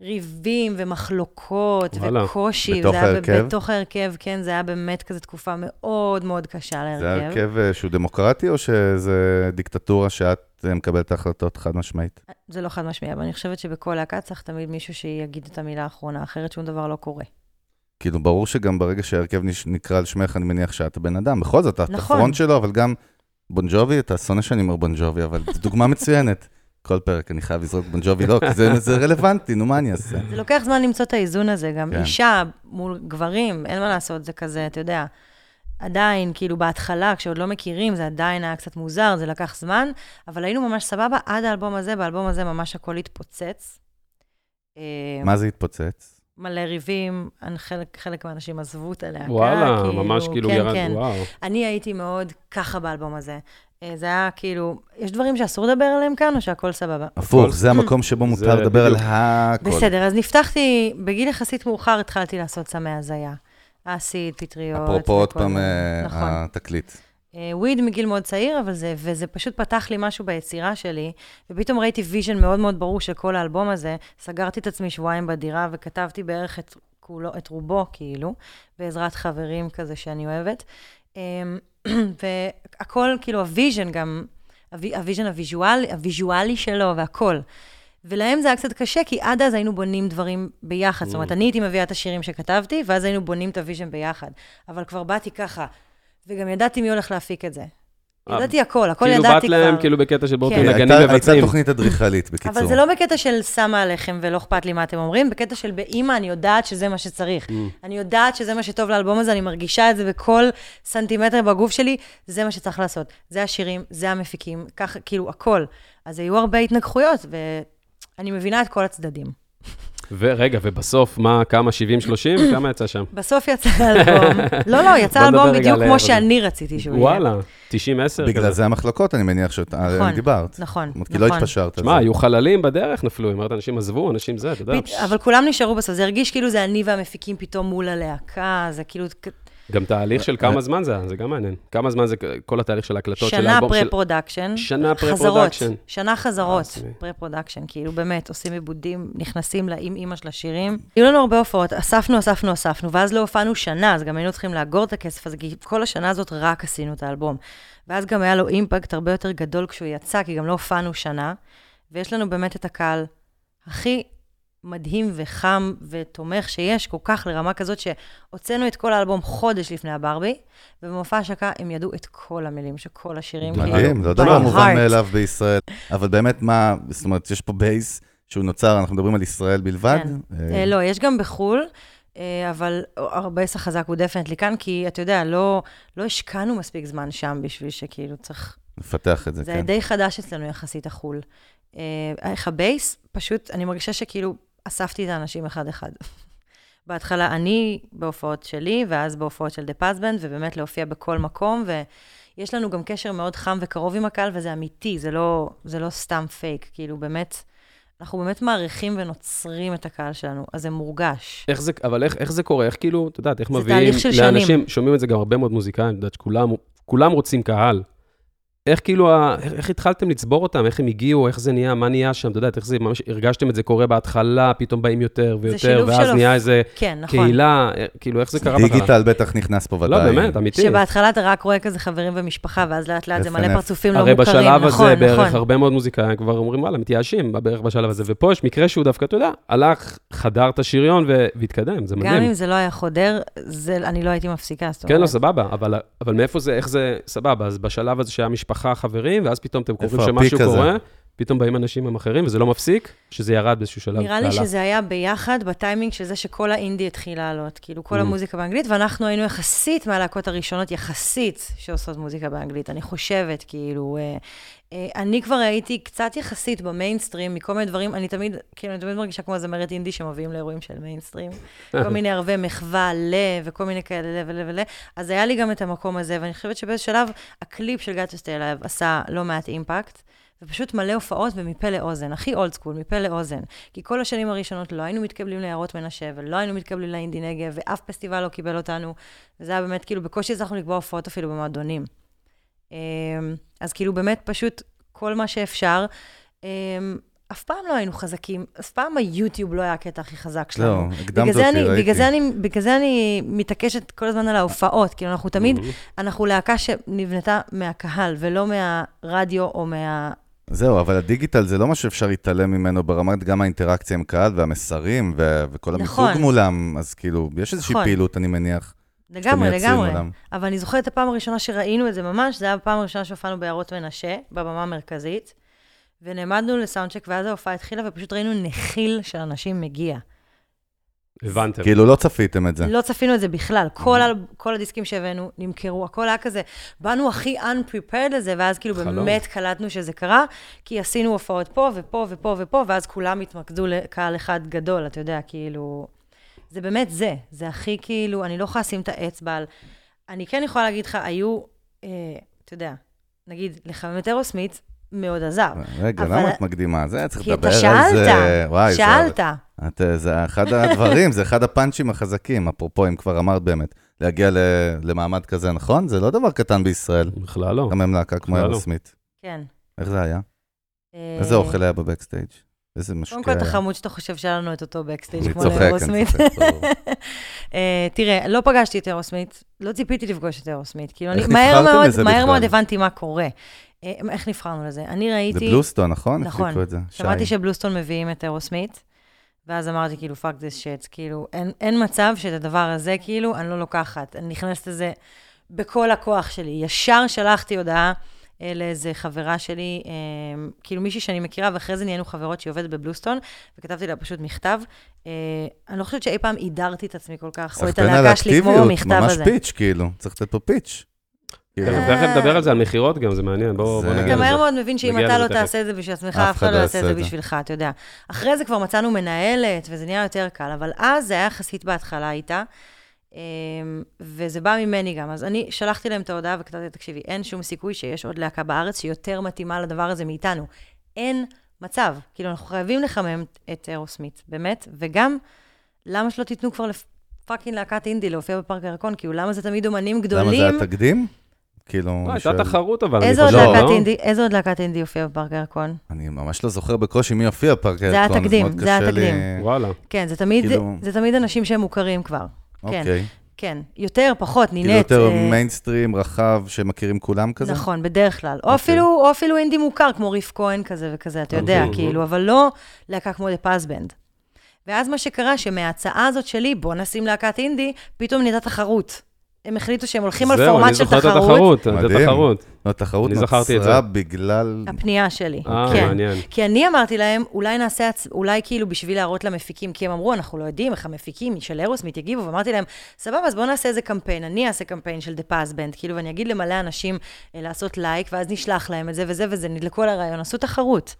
ריבים ומחלוקות וואלה. וקושי. בתוך ההרכב? בתוך ההרכב, כן, זה היה באמת כזה תקופה מאוד מאוד קשה להרכב. זה הרכב אה, שהוא דמוקרטי, או שזה דיקטטורה שאת מקבלת את ההחלטות חד משמעית? זה לא חד משמעי, אבל אני חושבת שבכל להקה צריך תמיד מישהו שיגיד את המילה האחרונה, אחרת שום דבר לא קורה. כאילו, ברור שגם ברגע שההרכב נקרא על שמך, אני מניח שאת הבן אדם. בכל זאת, את נכון. הפרונט שלו, אבל גם בונג'ובי, אתה שונא שאני אומר בונג'ובי, אבל זו דוגמה מצוינת. כל פרק אני חייב לזרוק בונג'ובי, לא, כי זה, זה רלוונטי, נו, מה אני אעשה? זה לוקח זמן למצוא את האיזון הזה, גם כן. אישה מול גברים, אין מה לעשות, זה כזה, אתה יודע, עדיין, כאילו בהתחלה, כשעוד לא מכירים, זה עדיין היה קצת מוזר, זה לקח זמן, אבל היינו ממש סבבה עד האלבום הזה, באלבום הזה ממש הכל התפוצץ. אה, מה זה התפוצץ? מלא ריבים, חלק, חלק מהאנשים עזבו את הלהקה. וואלה, ממש כאילו כן, ירד, כן. וואו. אני הייתי מאוד ככה באלבום הזה. אה, זה היה כאילו, יש דברים שאסור לדבר עליהם כאן, או שהכל סבבה? הפוך, זה המקום שבו מותר לדבר על. הכל. בסדר, אז נפתחתי, בגיל יחסית מאוחר התחלתי לעשות סמי הזיה. אסיד, פטריות. אפרופו עוד פעם. אה, נכון. התקליט. אה, וויד מגיל מאוד צעיר, אבל זה, וזה פשוט פתח לי משהו ביצירה שלי, ופתאום ראיתי vision מאוד מאוד ברור של כל האלבום הזה. סגרתי את עצמי שבועיים בדירה וכתבתי בערך את, כולו, את רובו, כאילו, בעזרת חברים כזה שאני אוהבת. אה, והכל, כאילו, ה vision גם, הווי- ה vision הוויז'ואלי, הוויז'ואלי שלו והכל. ולהם זה היה קצת קשה, כי עד אז היינו בונים דברים ביחד. זאת אומרת, Mm. אני הייתי מביאה את השירים שכתבתי, ואז היינו בונים את ה vision ביחד. אבל כבר באתי ככה, וגם ידעתי מי הולך להפיק את זה. אה, ידעתי הכל, הכל כאילו ידעתי באת להם כבר. כאילו בקטע של בואו כן. תהיו הייתה- נגנים הייתה מבצעים. תוכנית אדריכלית, בקיצור. אבל זה לא בקטע של שמה עליכם ולא אכפת לי מה אתם אומרים, בקטע של באימא, אני יודעת שזה מה שצריך. Mm. אני יודעת שזה מה שטוב לאלבום הזה, אני מרגישה את זה בכל סנטימטר בגוף שלי, זה מה שצריך לעשות. זה השירים, זה המפיקים, ככה, כאילו, הכל. אז היו הרבה התנגחויות, ואני מבינה את כל הצדדים. ורגע, ובסוף, מה, כמה, 70-30? כמה יצא שם? בסוף יצא האלבום. לא, לא, יצא רגע בדיוק כמו. שאני רציתי שהוא יהיה. וואלה, 90-10? בגלל כזה. זה המחלוקות, אני מניח שאתה נכון, דיברת. נכון, אומרת, כי לא נכון. התפשרת שמע. היו חללים בדרך, נפלו, אמרת, אנשים עזבו, אנשים זה, אתה יודע. אבל כולם נשארו בסוף, זה הרגיש כאילו זה אני והמפיקים פתאום מול הלהקה, זה כאילו גם תהליך של כמה זמן זה זה גם מעניין. כמה זמן זה כל התהליך של ההקלטות של שנה האלבום של... pre-production. שנה חזרות, pre-production. שנה חזרות. pre-production, כאילו באמת, עושים עיבודים, נכנסים לאם אימא של השירים. היו לנו הרבה הופעות, אספנו, אספנו, אספנו, ואז לא הופענו שנה, אז גם היינו צריכים לאגור את הכסף הזה, כי כל השנה הזאת רק עשינו את האלבום. ואז גם היה לו אימפקט הרבה יותר גדול כשהוא יצא, כי גם לא הופענו שנה, ויש לנו באמת את הקהל הכי מדהים וחם ותומך שיש, כל כך לרמה כזאת שהוצאנו את כל האלבום חודש לפני הברבי, ובמופע השקה הם ידעו את כל המילים של כל השירים. כאילו, מדהים, זה לא דבר מובן. מאליו בישראל. אבל באמת, מה, זאת אומרת, יש פה base שהוא נוצר, אנחנו מדברים על ישראל בלבד. כן. אה, אה, לא, יש גם בחו"ל, אה, אבל ה base החזק הוא definitely כאן, כי אתה יודע, לא לא השקענו מספיק זמן שם בשביל שכאילו צריך... לפתח את זה, זה כן. די חדש אצלנו יחסית החו"ל. איך ה base, פשוט, אני מרגישה שכאילו אספתי את האנשים אחד-אחד. בהתחלה אני בהופעות שלי, ואז בהופעות של The Paz Band, ובאמת להופיע בכל מקום, ויש לנו גם קשר מאוד חם וקרוב עם הקהל, וזה אמיתי, זה לא, זה לא סתם פייק, כאילו באמת, אנחנו באמת מעריכים ונוצרים את הקהל שלנו, אז זה מורגש. איך זה, אבל איך, איך זה קורה? איך כאילו, את יודעת, איך מביאים לאנשים, שנים. שומעים את זה גם הרבה מאוד מוזיקאים, את יודעת שכולם כולם רוצים קהל. איך כאילו, ה- איך, התחלתם לצבור אותם? איך הם הגיעו? איך זה נהיה? מה נהיה שם? את יודעת, איך זה, ממש הרגשתם את זה קורה בהתחלה, פתאום באים יותר ויותר, ואז של נהיה איזה כן, נכון. קהילה, אה, כאילו, איך זה קרה בהתחלה? דיגיטל בטח נכנס פה ודאי. לא, באמת, אמיתי. שבהתחלה אתה רק רואה כזה חברים ומשפחה, ואז לאט לאט זה מלא. פרצופים לא הרי מוכרים, בשלב נכון, הזה, בערך נכון. הרבה מאוד מוזיקאים כבר אומרים, וואלה, מתייאשים בערך בשלב הזה. ופה יש מקרה שהוא דווקא, אתה יודע, הלך, חדר את השריון ו- והתקדם, זה מדהים. גם אם זה לא היה חודר, זה, אני לא הייתי מפסיקה, זאת כן, לא, אומרת. סבבה, אבל, אבל מאיפה זה, איך זה, סבבה, אז בשלב הזה שהיה משפחה, חברים, ואז פתאום אתם קוראים איפה שמשהו הפיק הזה? קורה, פתאום באים אנשים עם אחרים, וזה לא מפסיק, שזה ירד באיזשהו שלב. נראה לי. שזה היה ביחד בטיימינג של זה שכל האינדי התחיל לעלות, כאילו כל Mm. המוזיקה באנגלית, ואנחנו היינו יחסית מהלהקות הראשונות, יחסית, שעושות מוזיקה באנגלית. אני חושבת, כאילו, אה, אה, אני כבר הייתי קצת יחסית במיינסטרים, מכל מיני דברים, אני תמיד, כאילו, אני תמיד מרגישה כמו זמרת אינדי שמביאים לאירועים של מיינסטרים. כל מיני ערבי מחווה, ל, וכל מיני כאלה, ל ול ול. אז היה לי גם את המקום הזה, ואני חושבת שבאיזשהו שלב, הקליפ של Ghetto Style עשה לא מעט impact. ופשוט מלא הופעות ומפה לאוזן, הכי old school, מפה לאוזן. כי כל השנים הראשונות לא היינו מתקבלים ליערות מנשה, ולא היינו מתקבלים לאינדי נגב, ואף פסטיבל לא קיבל אותנו. וזה היה באמת, כאילו, בקושי הצלחנו לקבוע הופעות אפילו במועדונים. אמ, אז כאילו, באמת, פשוט כל מה שאפשר. אמ, אף פעם לא היינו חזקים, אף פעם היוטיוב לא היה הקטע הכי חזק שלנו. לא, הקדמת אותי, אני- ראיתי. בגלל זה אני- בגלל זה אני מתעקשת כל הזמן על ההופעות, כאילו, אנחנו תמיד. אנחנו להקה שנבנתה מהקהל, ולא מהרדיו או מה... זהו, אבל הדיגיטל זה לא מה שאפשר להתעלם ממנו ברמת גם האינטראקציה עם קהל והמסרים ו- וכל נכון. המיתוג מולם, אז כאילו, יש איזושהי נכון. פעילות, אני מניח. לגמרי, לגמרי. מולם. אבל אני זוכרת את הפעם הראשונה שראינו את זה ממש, זה היה הפעם הראשונה שהופענו ביערות מנשה, בבמה המרכזית, ונעמדנו לסאונדצ'ק, ואז ההופעה התחילה, ופשוט ראינו נחיל של אנשים מגיע. הבנתם. כאילו, לא צפיתם את זה. לא צפינו את זה בכלל. כל, כל הדיסקים שהבאנו נמכרו, הכל היה כזה, באנו הכי unprepared לזה, ואז כאילו חלום. באמת קלטנו שזה קרה, כי עשינו הופעות פה ופה ופה ופה, ואז כולם התמקדו לקהל אחד גדול, אתה יודע, כאילו... זה באמת זה, זה הכי כאילו, אני לא יכולה לשים את האצבע על... אני כן יכולה להגיד לך, היו, אה, אתה יודע, נגיד, לחמם את אירוסמית, מאוד עזר. רגע, אבל- למה את מקדימה? זה צריך כי לדבר אתה על שאלת, זה. וואי, זה- שאלת. את, זה אחד הדברים, זה אחד הפאנצ'ים החזקים, אפרופו, אם כבר אמרת באמת, להגיע ל- למעמד כזה, נכון? זה לא דבר קטן בישראל, בכלל לא. גם הם להקה כמו בכלל לא. כן. איך זה היה? אה, איזה אוכל היה בבקסטייג'? איזה משקה קודם כל, היה? אתה חמוד שאתה חושב שהיה לנו את אותו בקסטייג' כמו לאירוסמית. אה, תראה, לא פגשתי את אירוסמית, לא ציפיתי לפגוש את אירוסמית. כאילו, אני מהר? מאוד הבנתי מה קורה. אה, איך נבחרנו לזה? אני זה ראיתי... בלוסטון, נכון? נכון. הפיקו את זה. שמעתי שי. שבלוסטון מביאים את אירוסמית, ואז אמרתי, כאילו, fuck this shit, כאילו, אין, אין מצב שאת הדבר הזה, כאילו, אני לא לוקחת. אני נכנסת לזה בכל הכוח שלי. ישר שלחתי הודעה אה, לאיזה חברה שלי, אה, כאילו מישהי שאני מכירה, ואחרי זה נהיינו חברות שהיא עובדת ב Bluestone, וכתבתי לה פשוט מכתב. אה, אני לא חושבת שאי פעם הידרתי את עצמי כל כך, או את הלהקה שלי כמו האקטיביות, במכתב ממש הזה. pitch, כאילו. צריך לתת פה pitch. כאילו, תכף נדבר על זה, על מכירות גם, זה מעניין, בוא זה- בוא נגיע אתה. מהר מאוד מבין שאם אתה לא. תעשה את זה בשביל עצמך, אף אחד לא יעשה את זה את זה. בשבילך, אתה יודע. אחרי זה כבר מצאנו מנהלת, וזה נהיה יותר קל, אבל אז זה היה יחסית בהתחלה איתה, אמ, וזה בא ממני גם. אז אני שלחתי להם את ההודעה וכתבתי, תקשיבי, אין שום סיכוי שיש עוד להקה בארץ שיותר מתאימה לדבר הזה מאיתנו. אין מצב. כאילו, אנחנו חייבים לחמם את אירוסמית, באמת, וגם, למה שלא תיתנו כבר לפאקינג להקת אינדי להופיע בפארק הירקון? כאילו, למה זה תמיד אומנים למה גדולים? זה היה תקדים? כאילו, לא, הייתה תחרות אבל, אני חושב, לא. לא? אינדי, איזה עוד להקת אינדי הופיעה בפארק הירקון? אני ממש לא זוכר בקושי מי הופיע בפארק היה הירקון, אז תקדים, מאוד זה היה קשה לי- תקדים. וואלה. כן, זה תמיד, כאילו- זה תמיד אנשים שהם מוכרים כבר. כן, אוקיי. כן. יותר, פחות, כאילו נינט. יותר אה, מיינסטרים, רחב, שמכירים כולם כזה? נכון, בדרך כלל. או אוקיי. אפילו, או אפילו אינדי מוכר, כמו ריף כהן כזה וכזה, אתה יודע, אוקיי. כאילו, אבל לא להקה כמו The Paz Band. ואז מה שקרה, שמההצעה הזאת שלי, בוא נשים להקת אינדי, פתאום נהייתה תחרות. הם החליטו שהם הולכים על זהו, פורמט אני של זוכר את תחרות. התחרות, את מדהים. התחרות. לא, התחרות אני זכרתי את נוצרה זה. בגלל... הפנייה שלי. אה, כן. מעניין. כי אני אמרתי להם, אולי נעשה, הצ- אולי כאילו בשביל להראות למפיקים, כי הם אמרו, אנחנו לא יודעים איך המפיקים של אירוסמית יגיבו, ואמרתי להם, סבבה, אז בואו נעשה איזה קמפיין, אני אעשה קמפיין של The Paz Band, כאילו, ואני אגיד למלא אנשים אה, לעשות לייק, ואז נשלח להם את זה וזה וזה, נדלקו על הרעיון, עשו תחרות.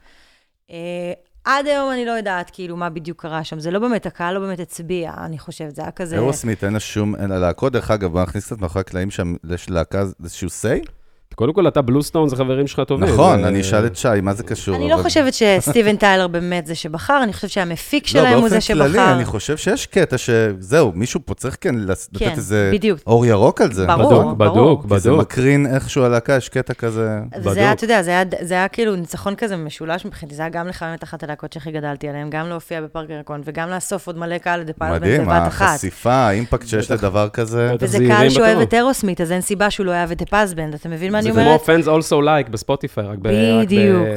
עד היום אני לא יודעת כאילו מה בדיוק קרה שם, זה לא באמת, הקהל לא באמת הצביע, אני חושבת, זה היה כזה... אירוסמית, אין לה שום... אין לה להקות, דרך אגב, נכניס קצת מאחורי הקלעים שם, יש להקה, איזשהו say? קודם כל, אתה בלוסטון זה חברים שלך טובים. נכון, זה- אני אשאל את שי, מה זה קשור? אני לא חושבת שסטיבן טיילר באמת זה שבחר, אני חושבת שהמפיק לא, שלהם הוא באופן זה שבחר. כללי, אני חושב שיש קטע שזהו, מישהו פה צריך כן לס- כן, לתת איזה. אור ירוק על זה. ברור, נכון? בדוק, כי זה בדוק. מקרין איכשהו הלהקה, יש קטע כזה... וזה היה, בדוק. אתה יודע, זה היה, זה כאילו ניצחון כזה משולש מבחינתי, זה היה גם לחמם את אחת הלהקות שהכי גדלתי עליהן, גם להופיע בפארק הירקון, וגם לאסוף עוד מלא קהל לדפלמנט מדהים, בבת אחת. החשיפה, האימפקט שיש בטח. לדבר כזה. בטח. וזה זהירים קהל שאוהב בטרור. את אירוסמית, אז אין סיבה שהוא לא יאהב את הפאזבנד, אתה מבין מה אני זה אומרת? כמו fans also like בספוטיפיי, רק ב... בדיוק.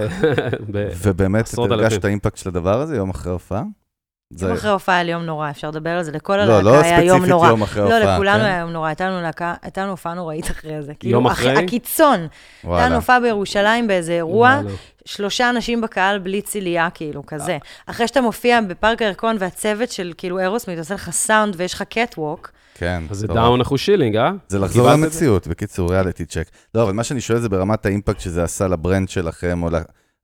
ובאמת, אתה הרגשת. את האימפקט של הדבר הזה יום אחרי הופעה? זה- יום אחרי הופעה היה לי יום נורא, אפשר לדבר על זה, לכל לא, הלהקה לא היה יום ספציפית נורא. יום אחרי לא, הופעה, לכולנו כן? היה יום נורא, הייתה לנו להקה, הייתה לנו הופעה נוראית אחרי זה. יום כאילו, אחרי? הקיצון. הייתה לנו וואלה. הופעה בירושלים באיזה אירוע, וואלה. שלושה אנשים בקהל בלי צילייה, כאילו, כזה. אחרי שאתה מופיע בפארק הירקון והצוות של כאילו אירוסמית עושה לך סאונד ויש לך catwalk, כן. אז זה. down אחושילינג, אה? זה לחזור? למציאות, בקיצור, reality check. לא, אבל מה שאני שואל זה ברמת ה impact שזה עשה ל brand שלכם, או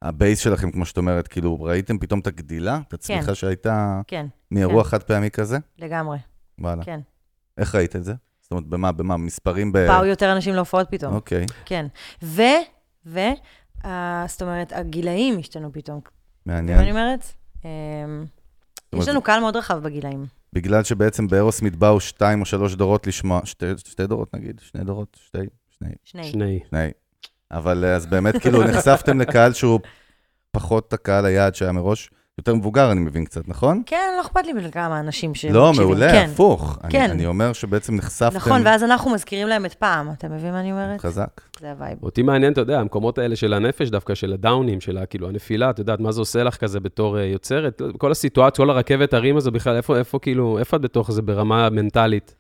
ל base שלכם, כמו שאת אומרת, כאילו, ראיתם פתאום את הגדילה? את הצמיחה כן. שהייתה כן, מאירוע חד פעמי כזה? לגמרי, וואלה. כן. איך ראית את זה? זאת אומרת, במה, במה, מספרים ב... באו יותר אנשים להופעות פתאום, אוקיי, כן. ו, ו, אה, זאת אומרת, הגילאים השתנו פתאום. מה אני מעניין. אומרת? אמ, אומרת, יש לנו קהל מאוד רחב בגילאים. בגלל שבעצם באירוסמית באו שתיים או שלוש דורות לשמוע, שתי, שתי דורות נגיד, שני דורות, שתי, שני, שני. שני. שני. אבל אה, אז באמת כאילו נחשפתם לקהל שהוא פחות הקהל היעד שהיה מראש, יותר מבוגר אני מבין קצת, נכון? כן, לא אכפת לי בכמה אנשים ש... לא, מקשיבים. מעולה, כן. הפוך. אני- כן. אני אומר שבעצם נחשפתם נכון, ואז אנחנו מזכירים להם את פעם, אתה מבין מה אני אומרת? חזק. זה ה vibe. אותי מעניין, אתה יודע, המקומות האלה של הנפש דווקא, של הדאונים, של כאילו הנפילה, את יודעת, מה זה עושה לך כזה בתור אה, יוצרת? כל הסיטואציה, כל הרכבת הרים הזו בכלל, איפה, איפה כאילו, איפה את בתוך זה ברמה מנטלית?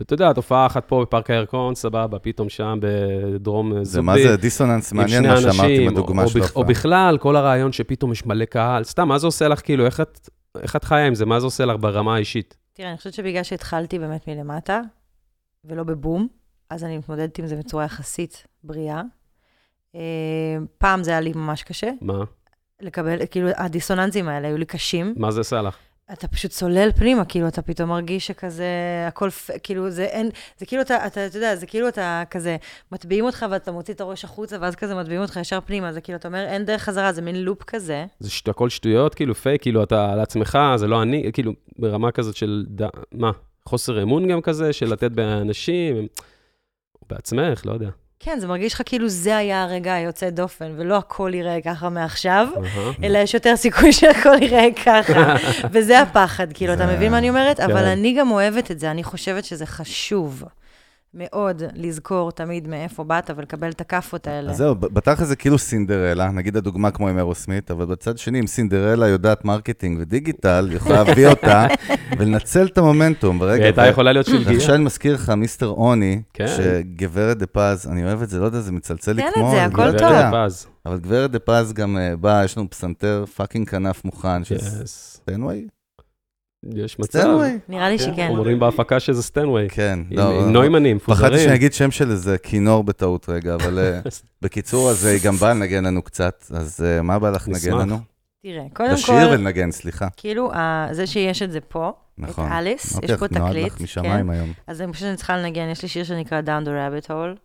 ואתה יודע, תופעה אחת פה בפארק הירקון, סבבה, פתאום שם בדרום אה, זה זובי. מה זה דיסוננס מעניין מה שאמרתי אנשים, בדוגמה או, של בכ- או ההופעה. בכלל, כל הרעיון שפתאום יש מלא קהל. סתם, מה זה עושה לך, כאילו, איך את, איך את חיה עם זה? מה זה עושה לך ברמה האישית? תראה, אני חושבת שבגלל שהתחלתי באמת מלמטה, ולא בבום, אז אני מתמודדת עם זה בצורה יחסית בריאה. אה, פעם זה היה לי ממש קשה, מה? לקבל, כאילו, הדיסוננסים האלה היו לי קשים. מה זה עשה לך? אתה פשוט צולל פנימה, כאילו, אתה פתאום מרגיש שכזה, הכל, כאילו, זה אין, זה כאילו אתה, אתה, אתה יודע, זה כאילו אתה כזה, מטביעים אותך ואתה מוציא את הראש החוצה, ואז כזה מטביעים אותך ישר פנימה, זה כאילו, אתה אומר, אין דרך חזרה, זה מין לופ כזה. זה שט- הכל שטויות, כאילו פייק, כאילו אתה על עצמך, זה לא אני, כאילו ברמה כזאת של, ד... מה, חוסר אמון גם כזה, של לתת באנשים, בעצמך, לא יודע. כן, זה מרגיש לך כאילו זה היה הרגע היוצא דופן, ולא הכל ייראה ככה מעכשיו. אלא יש יותר סיכוי שהכל ייראה ככה. וזה הפחד, כאילו, אתה מבין מה אני אומרת? אבל כן. אני גם אוהבת את זה, אני חושבת שזה חשוב. מאוד לזכור תמיד מאיפה באת ולקבל את הכאפות האלה. אז זהו, בתכל'ס זה כאילו סינדרלה, נגיד הדוגמה כמו עם אירוסמית, אבל בצד שני, אם סינדרלה יודעת marketing ו digital, היא יכולה להביא אותה ולנצל את המומנטום. היא ברגע, הייתה יכולה להיות שלגיה. אני מזכיר לך, mister עוני, כן. שגברת דה פז, אני אוהב את זה, לא יודע, זה מצלצל לי תן את כמו... זה, הכל טוב. אבל גברת דה פז גם אה, באה, יש לנו פסנתר fucking כנף מוכן, של Yes. Steinway? יש מצב. Steinway? נראה לי שכן. אומרים בהפקה שזה Steinway. כן, עם- לא, נוימנים, פחדתי מפוזרים. שאני אגיד שם של איזה כינור בטעות רגע, אבל אה, בקיצור, אז היא גם באה לנגן לנו קצת, אז אה, מה בא לך לנגן. לנו? תראה, קודם לשיר כל, ולנגן, סליחה. כאילו, זה שיש את זה פה, נכון. את אליס, אוקיי, יש פה נועד תקליט, לך כן, משמיים היום. אז אני חושבת שאני צריכה לנגן, יש לי שיר שנקרא Down the Rabbit Hole,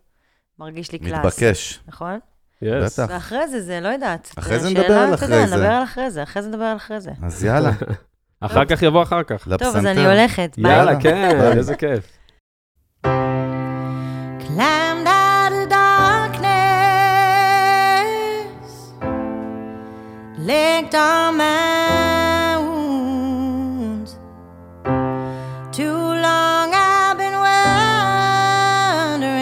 מרגיש לי קלאס, מתבקש. נכון? Yes. בטח. ואחרי זה, זה לא יודעת. אחרי זה נדבר על אחרי זה. נדבר על אחרי זה, אחרי זה נדבר על אחרי זה. אז יאללה, אחר כך יבוא אחר כך. טוב, אז אני הולכת, ביי. יאללה, כן. איזה כיף. Climbed out of darkness, licked on my wounds. Too long I've been wondering.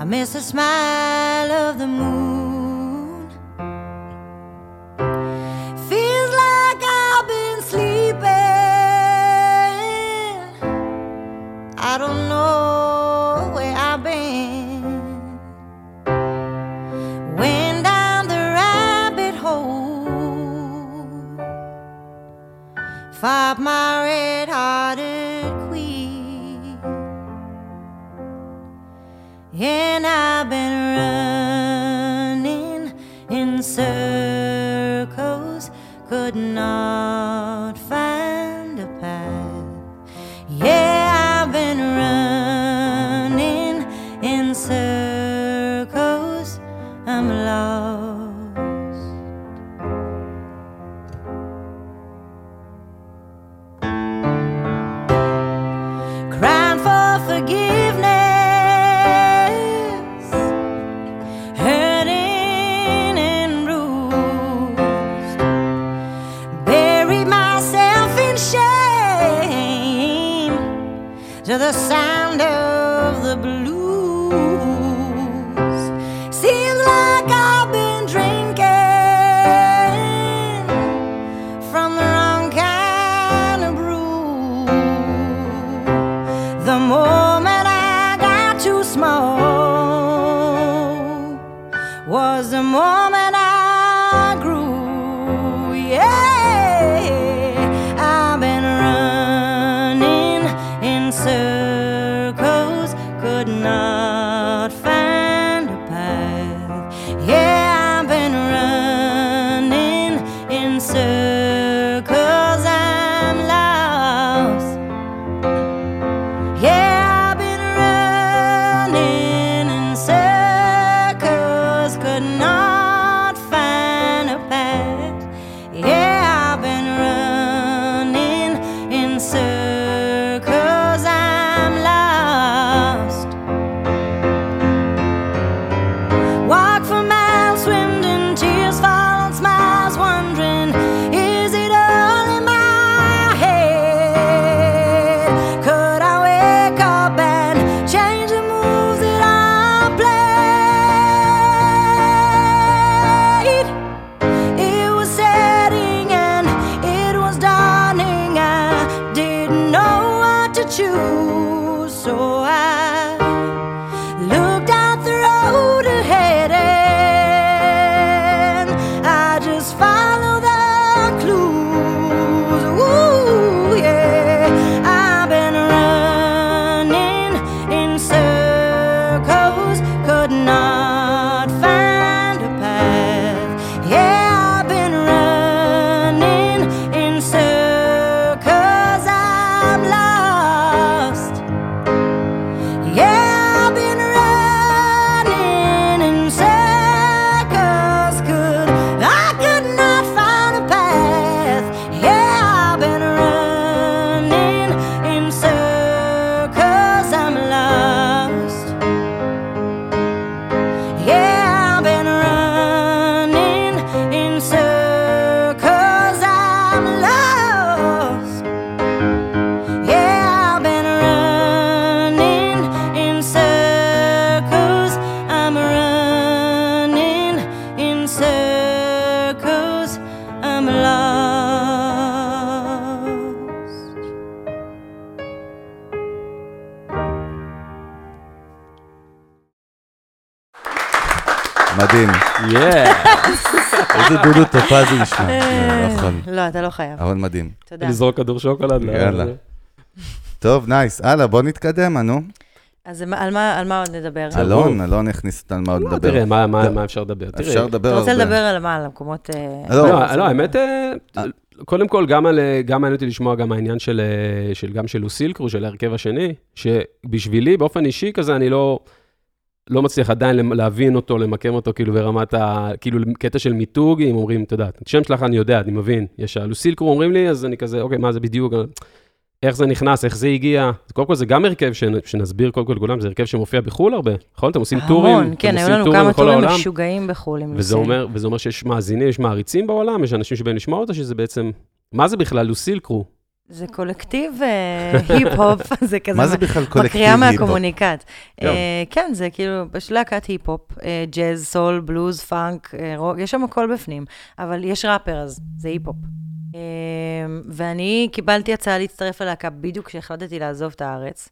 I miss the smile of the moon. Fought my red hearted queen. And I've been running in circles, could not איזה דודו טופזי נשמע. לא נכון. לא, אתה לא חייב. אבל מדהים. תודה. לזרוק כדור שוקולד. לא, יאללה. זה- טוב, nice. הלאה, בוא נתקדם, אה, נו. אז על מה- על מה עוד נדבר? אלון, אלון יכניס אותנו מה עוד לא, לדבר. תראה, מה- מה לא. מה אפשר לדבר? תראה, אפשר לדבר אתה הרבה. רוצה לדבר על מה? על המקומות... אה, לא, לא, לא, האמת, אה, אה. קודם כל, גם על- גם מעניין אותי לשמוע גם העניין של, אה, של- גם של Lucille Crew, של ההרכב השני, שבשבילי, באופן אישי כזה, אני לא, לא מצליח עדיין להבין אותו, למקם אותו, כאילו ברמת ה... כאילו, קטע של מיתוג, אם אומרים, אתה יודע, את השם שלך אני יודע, אני מבין. יש ה Lucille Crew אומרים לי, אז אני כזה, אוקיי, מה זה בדיוק? איך זה נכנס, איך זה הגיע. קודם כל, זה גם הרכב, שנ- שנסביר קודם כל לכולם, זה הרכב שמופיע בחו"ל הרבה, נכון? אתם עושים טורים, המון, כן, אתם היו עושים לנו טורים כמה בכל טורים העולם. משוגעים בחו"ל עם וזה. אומר, וזה אומר שיש מאזינים, יש מעריצים בעולם, יש אנשים שבאים לשמוע אותה, שזה בעצם... מה זה בכלל Lucille Crew? זה קולקטיב אה, היפ-הופ, זה כזה... מה זה בכלל קולקטיב מקריאה היפ-הופ? מהקומוניקט. גם. אה, כן, זה כאילו, פשוט להקת היפ-הופ, אה, ג'אז, סול, בלוז, פאנק, רוק, יש שם הכל בפנים, אבל יש ראפר, אז זה היפ-הופ. ואני קיבלתי הצעה להצטרף ללהקה בדיוק כשהחלטתי לעזוב את הארץ.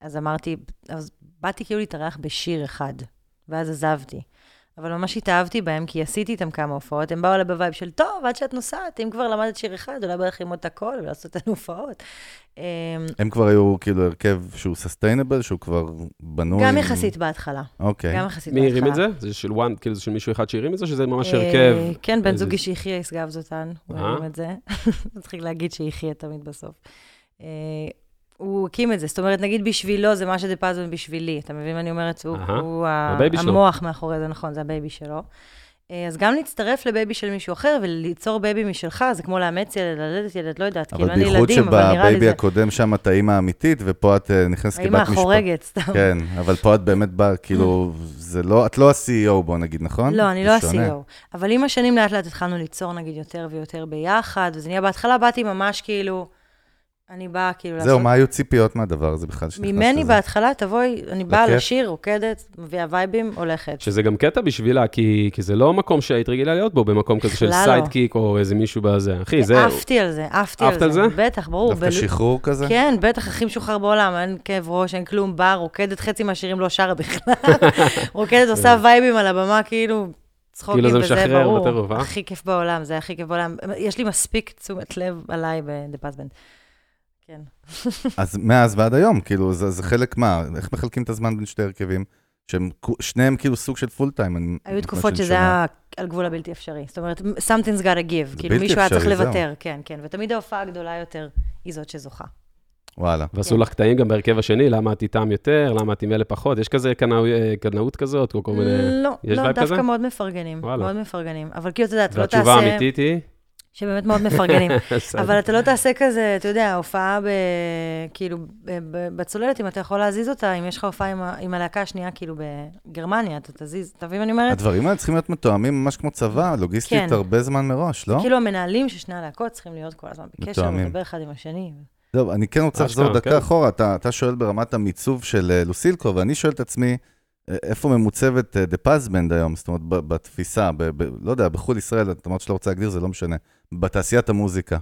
אז אמרתי, אז באתי כאילו להתארח בשיר אחד, ואז עזבתי. אבל ממש התאהבתי בהם, כי עשיתי איתם כמה הופעות, הם באו אליי ב vibe של, טוב, עד שאת נוסעת, אם כבר למדת שיר אחד, אולי בא לך ללמוד את הכל ולעשות לנו הופעות. אה, הם כבר היו כאילו הרכב שהוא sustainable, שהוא כבר בנוי. גם יחסית בהתחלה. אוקיי. גם יחסית מי בהתחלה. הרים את זה? זה של one, כאילו זה של מישהו אחד שהרים את זה, שזה ממש אה, הרכב? כן, בן זוגי שיחיה ישגב זאתן, הוא אה? הרים את זה. מצחיק להגיד שיחיה תמיד בסוף. הוא הקים את זה, זאת אומרת, נגיד בשבילו זה מה שדה פז בנד בשבילי, אתה מבין מה אני אומרת? הוא הוא ה- ה baby שלו. המוח מאחורי זה, נכון, זה ה baby שלו. אה, אז גם להצטרף ל baby של מישהו אחר וליצור baby משלך, זה כמו לאמץ ילד, ללדת ילד, לא יודעת, כאילו אבל לי אין עוד ילדים, אבל נראה לי שב baby זה... הקודם שם את האימא האמיתית, ופה את אה, נכנסת כבת משפחה. החורגת, סתם. כן, אבל פה את באמת באה, כאילו, זה לא, את לא ה-CEO, בוא נגיד, נכון? לא, אני לא. ה-CEO. אבל עם השנים לאט לאט התחלנו ליצור נגיד יותר ויותר ביחד, וזה נהיה, בהתחלה באתי ממש כאילו, אני באה כאילו לעשות... זהו, מה היו ציפיות מהדבר הזה בכלל שנכנסת ממני לזה? בהתחלה, תבואי, אני באה? לשיר, רוקדת, מביאה vibeים, הולכת. שזה גם קטע בשבילה, כי, כי זה לא מקום שהיית רגילה להיות בו, במקום כזה של לא. sidekick או איזה מישהו בזה. אחי, זה... עפתי על זה, עפתי על. על זה? בטח, ברור. דווקא בל- שחרור כזה? כן, בטח, הכי משוחרר בעולם, אין כאב ראש, אין כלום, באה, רוקדת, חצי מהשירים לא שרה בכלל. רוקדת, עושה vibeים על הבמה, כאילו, צחוקים, כאילו זה וזה משחרר ברור. בטירוף, אה? הכי כיף בעולם, זה הכי כיף בעולם. יש לי מספיק תשומת לב עליי ב"דה פז בנד". כן. אז מאז ועד היום, כאילו, זה, זה חלק מה? איך מחלקים את הזמן בין שתי הרכבים? שהם שניהם כאילו סוג של full time. היו תקופות שזה היה על גבול הבלתי אפשרי. זאת אומרת, something's gotta give. כאילו, מישהו היה צריך. לוותר, כן, כן. ותמיד ההופעה הגדולה יותר היא זאת שזוכה. וואלה. ועשו כן. לך קטעים גם בהרכב השני, למה את איתם יותר, למה את עם אלה פחות, יש כזה קנאו- אה, קנאות כזאת, כל מיני... לא, יש לא, דווקא כזה? מאוד מפרגנים. וואלה. מאוד מפרגנים. אבל כאילו, אתה יודע, אתה לא והתשובה תעשה... האמיתית היא... שבאמת מאוד מפרגנים. אבל אתה לא תעשה כזה, אתה יודע, הופעה ב... כאילו, ב- ב- בצוללת, אם אתה יכול להזיז אותה, אם יש לך הופעה עם, ה- עם הלהקה השנייה, כאילו, בגרמניה, אתה תזיז, אתה מבין מה אני אומרת? הדברים האלה צריכים להיות מתואמים ממש כמו צבא, לוגיסטית כן. הרבה זמן מראש, לא? כאילו, המנהלים של שני הלהקות צריכים להיות כל הזמן בקשר, מתואמים. ולדבר אחד עם השני. טוב, אני כן רוצה לחזור אשכרה, דקה כן. אחורה. אתה, אתה שואל ברמת המיצוב של אה, לוסילקו, ואני שואל את עצמי, אה, איפה ממוצבת דה פזבנד היום? זאת אומרת, ב- בתפיסה, ב, ב, לא יודע, בחו"ל ישראל, את אמרת שלא רוצה להגדיר, זה לא משנה. בתעשיית המוזיקה.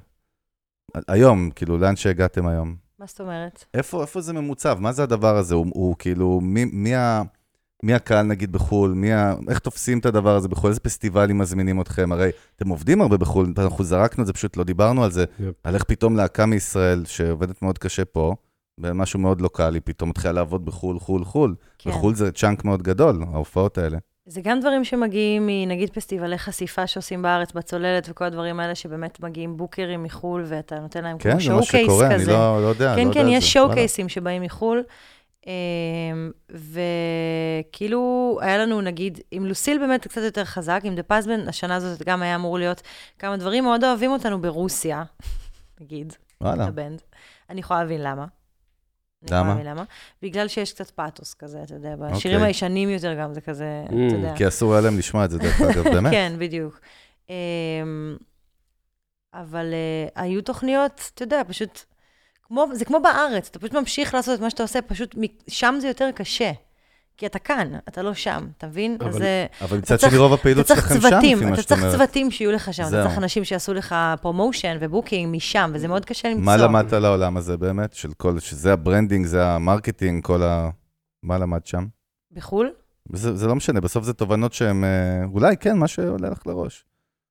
היום, כאילו, לאן שהגעתם היום? מה זאת אומרת? איפה, איפה זה ממוצב? מה זה הדבר הזה? הוא, הוא כאילו, מי, מי, ה, מי הקהל נגיד בחו"ל? מי ה, איך תופסים את הדבר הזה בחו"ל? איזה פסטיבלים מזמינים אתכם? הרי אתם עובדים הרבה בחו"ל, אנחנו זרקנו את זה, פשוט לא דיברנו על זה. יפ. על איך פתאום להקה מישראל, שעובדת מאוד קשה פה, במשהו מאוד לוקאלי, פתאום מתחילה לעבוד בחו"ל, חו"ל, חו"ל. כן. בחו"ל זה צ'אנק מאוד גדול, ההופעות האלה. זה גם דברים שמגיעים מנגיד פסטיבלי חשיפה שעושים בארץ בצוללת וכל הדברים האלה, שבאמת מגיעים בוקרים מחו"ל, ואתה נותן להם כן, כמו זה מה שקורה, אני כזה. לא, לא יודע, כן, לא יודע כן, על יש זה. שואו-קייסים שבאים מחו"ל. אמ, וכאילו, היה לנו, נגיד, עם לוסיל באמת קצת יותר חזק, עם דה פזבן, השנה הזאת גם היה אמור להיות כמה דברים, מאוד אוהבים אותנו ברוסיה, נגיד, וואלה, הבנד. אני יכולה להבין למה. למה? למה. בגלל שיש קצת פאתוס כזה, אתה יודע, בשירים אוקיי. הישנים יותר גם זה כזה, Mm, אתה יודע. כי אסור היה להם לשמוע את זה, דרך אגב, באמת. כן, בדיוק. אמ, אבל אה, היו תוכניות, אתה יודע, פשוט, כמו, זה כמו בארץ, אתה פשוט ממשיך לעשות את מה שאתה עושה, פשוט מ- שם זה יותר קשה. כי אתה כאן, אתה לא שם, אתה מבין? אבל- אז אה, אבל אתה מצד צריך- שני, רוב אתה הפעילות צריך שלכם שם, צוותים, לפי מה אתה שאת צריך אומרת. צוותים שיהיו לך שם, אתה. צריך אנשים שיעשו לך promotion ו booking משם, וזה מאוד קשה למצוא. מה למדת על העולם הזה באמת? של כל, שזה ה branding, זה ה marketing, כל ה... מה למדת שם? בחו"ל? זה, זה לא משנה, בסוף זה תובנות שהן, אה, אולי כן, מה שעולה לך לראש.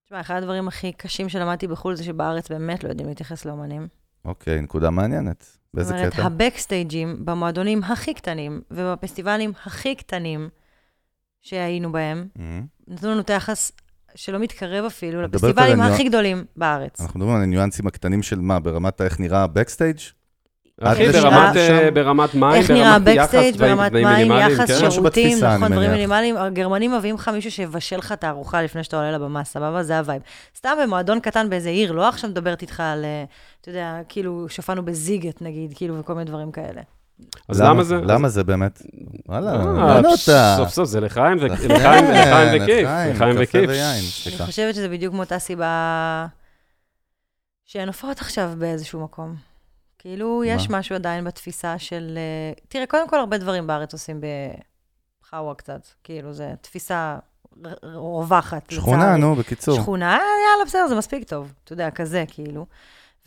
תשמע, אחד הדברים הכי קשים שלמדתי בחו"ל זה שבארץ באמת לא יודעים להתייחס לאומנים. אוקיי, נקודה מעניינת. באיזה זאת אומרת, קטע? ה backstageים במועדונים הכי קטנים ובפסטיבלים הכי קטנים שהיינו בהם, מהמם. נתנו לנו את היחס שלא מתקרב אפילו לפסטיבלים הכי גדולים בארץ. אנחנו מדברים על הניואנסים הקטנים של מה, ברמת איך נראה ה backstage? אחי, לשם? ברמת, אה? ברמת מים, איך נראה ה backstage דברים- ברמת מים, מינימליים, יחס כן? שירותים, נכון, דברים. מינימליים. הגרמנים מביאים לך מישהו שיבשל לך את הארוחה לפני שאתה עולה לבמה, סבבה? זה ה vibe. סתם במועדון קטן באיזה עיר, לא עכשיו מדברת איתך על, אה, אתה יודע, כאילו, שהופענו בסיגט נגיד, כאילו, וכל מיני דברים כאלה. אז למה זה? למה זה באמת? וואלה, אה, הבנו אותה. סוף סוף זה לחיים וכיף. לחיים, וכיף. אני. חושבת שזה בדיוק מאותה סיבה שהן הופעות עכשיו באיזשהו מקום. כאילו, יש מה? משהו עדיין בתפיסה של... אה, תראה, קודם כל, הרבה דברים בארץ עושים בחאווה קצת. כאילו, זו תפיסה רווחת, שכונה, לצערי. נו, בקיצור. שכונה, יאללה, בסדר, זה מספיק טוב. אתה יודע, כזה, כאילו.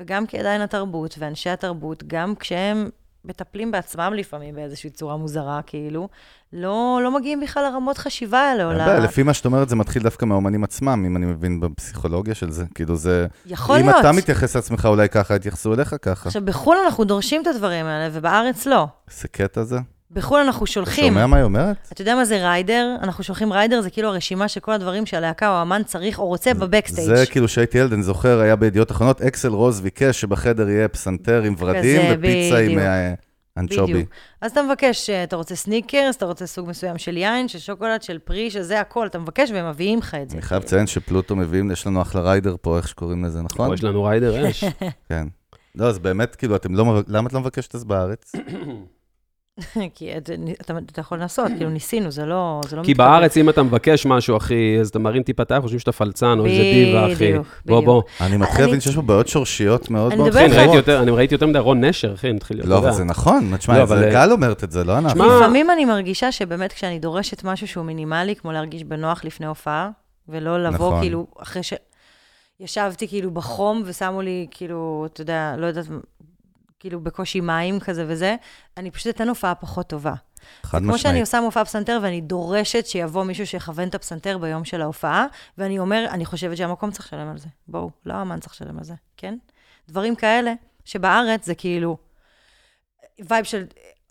וגם כי עדיין התרבות ואנשי התרבות, גם כשהם מטפלים בעצמם לפעמים באיזושהי צורה מוזרה, כאילו, לא, לא מגיעים בכלל לרמות חשיבה האלה, אין. בעיה, לפי מה שאת אומרת, זה מתחיל דווקא מהאומנים עצמם, אם אני מבין בפסיכולוגיה של זה. כאילו זה... יכול אם להיות. אתה מתייחס לעצמך אולי ככה, יתייחסו אליך ככה. עכשיו, בחו"ל אנחנו דורשים את הדברים האלה, ובארץ לא. איזה קטע זה. בחו"ל אנחנו אתה שולחים. שומע מה היא אומרת? אתה יודע מה זה ריידר? אנחנו שולחים ריידר, זה כאילו הרשימה של כל הדברים שהלהקה או האמן צריך או רוצה בבקסטייג'. זה כאילו שהייתי ילד, אני זוכר, היה בידיעות אחרונות, אקסל רוז ביקש שבחדר יהיה פסנתר עם ורדים ופיצה עם. אה, אנצ'ובי. בדיוק. אז אתה מבקש, אה, אתה רוצה סניקרס, אתה רוצה סוג מסוים של יין, של שוקולד, של פרי, של זה הכל, אתה מבקש והם מביאים לך את זה. אני חייב לציין שפלוטו מביאים, יש לנו אחלה rider פה, איך שקוראים לזה, נכון? יש לנו rider אש. כן. לא, אז באמת, כאילו, אתם לא, למה את לא מבקשת אז בארץ? כי את- אתה, אתה יכול לנסות, כאילו ניסינו, זה לא, זה לא כי מתקבל. בארץ, אם אתה מבקש משהו, אחי, אז אתה מרים טיפה את היד, חושבים שאתה פלצן או איזה דיבה, אחי. בדיוק, בוא, בדיוק. בוא. אני מתחיל אני- להבין שיש פה בעיות שורשיות מאוד אני מאוד יותר, אני ראיתי יותר מדי רון נשר, אחי, מתחיל להיות, לא, אבל. זה נכון, לא, תשמע, אבל, זה אה, גל אומרת את זה, לא אנחנו. לפעמים אני מרגישה שבאמת כשאני דורשת משהו שהוא מינימלי, כמו להרגיש בנוח לפני הופעה, ולא לבוא נכון. כאילו, אחרי ש... ישבתי כאילו בחום ושמו לי כאילו, אתה יודע, לא יודעת, בקושי מים כזה וזה, אני פשוט אתן הופעה פחות טובה. חד כמו שאני משמעית. עושה מופע פסנתר ואני דורשת שיבוא מישהו שיכוון את הפסנתר ביום של ההופעה, ואני אומר, אני חושבת שהמקום צריך לשלם על זה. בואו, לא האמן צריך לשלם על זה, כן? דברים כאלה, שבארץ זה כאילו vibe של,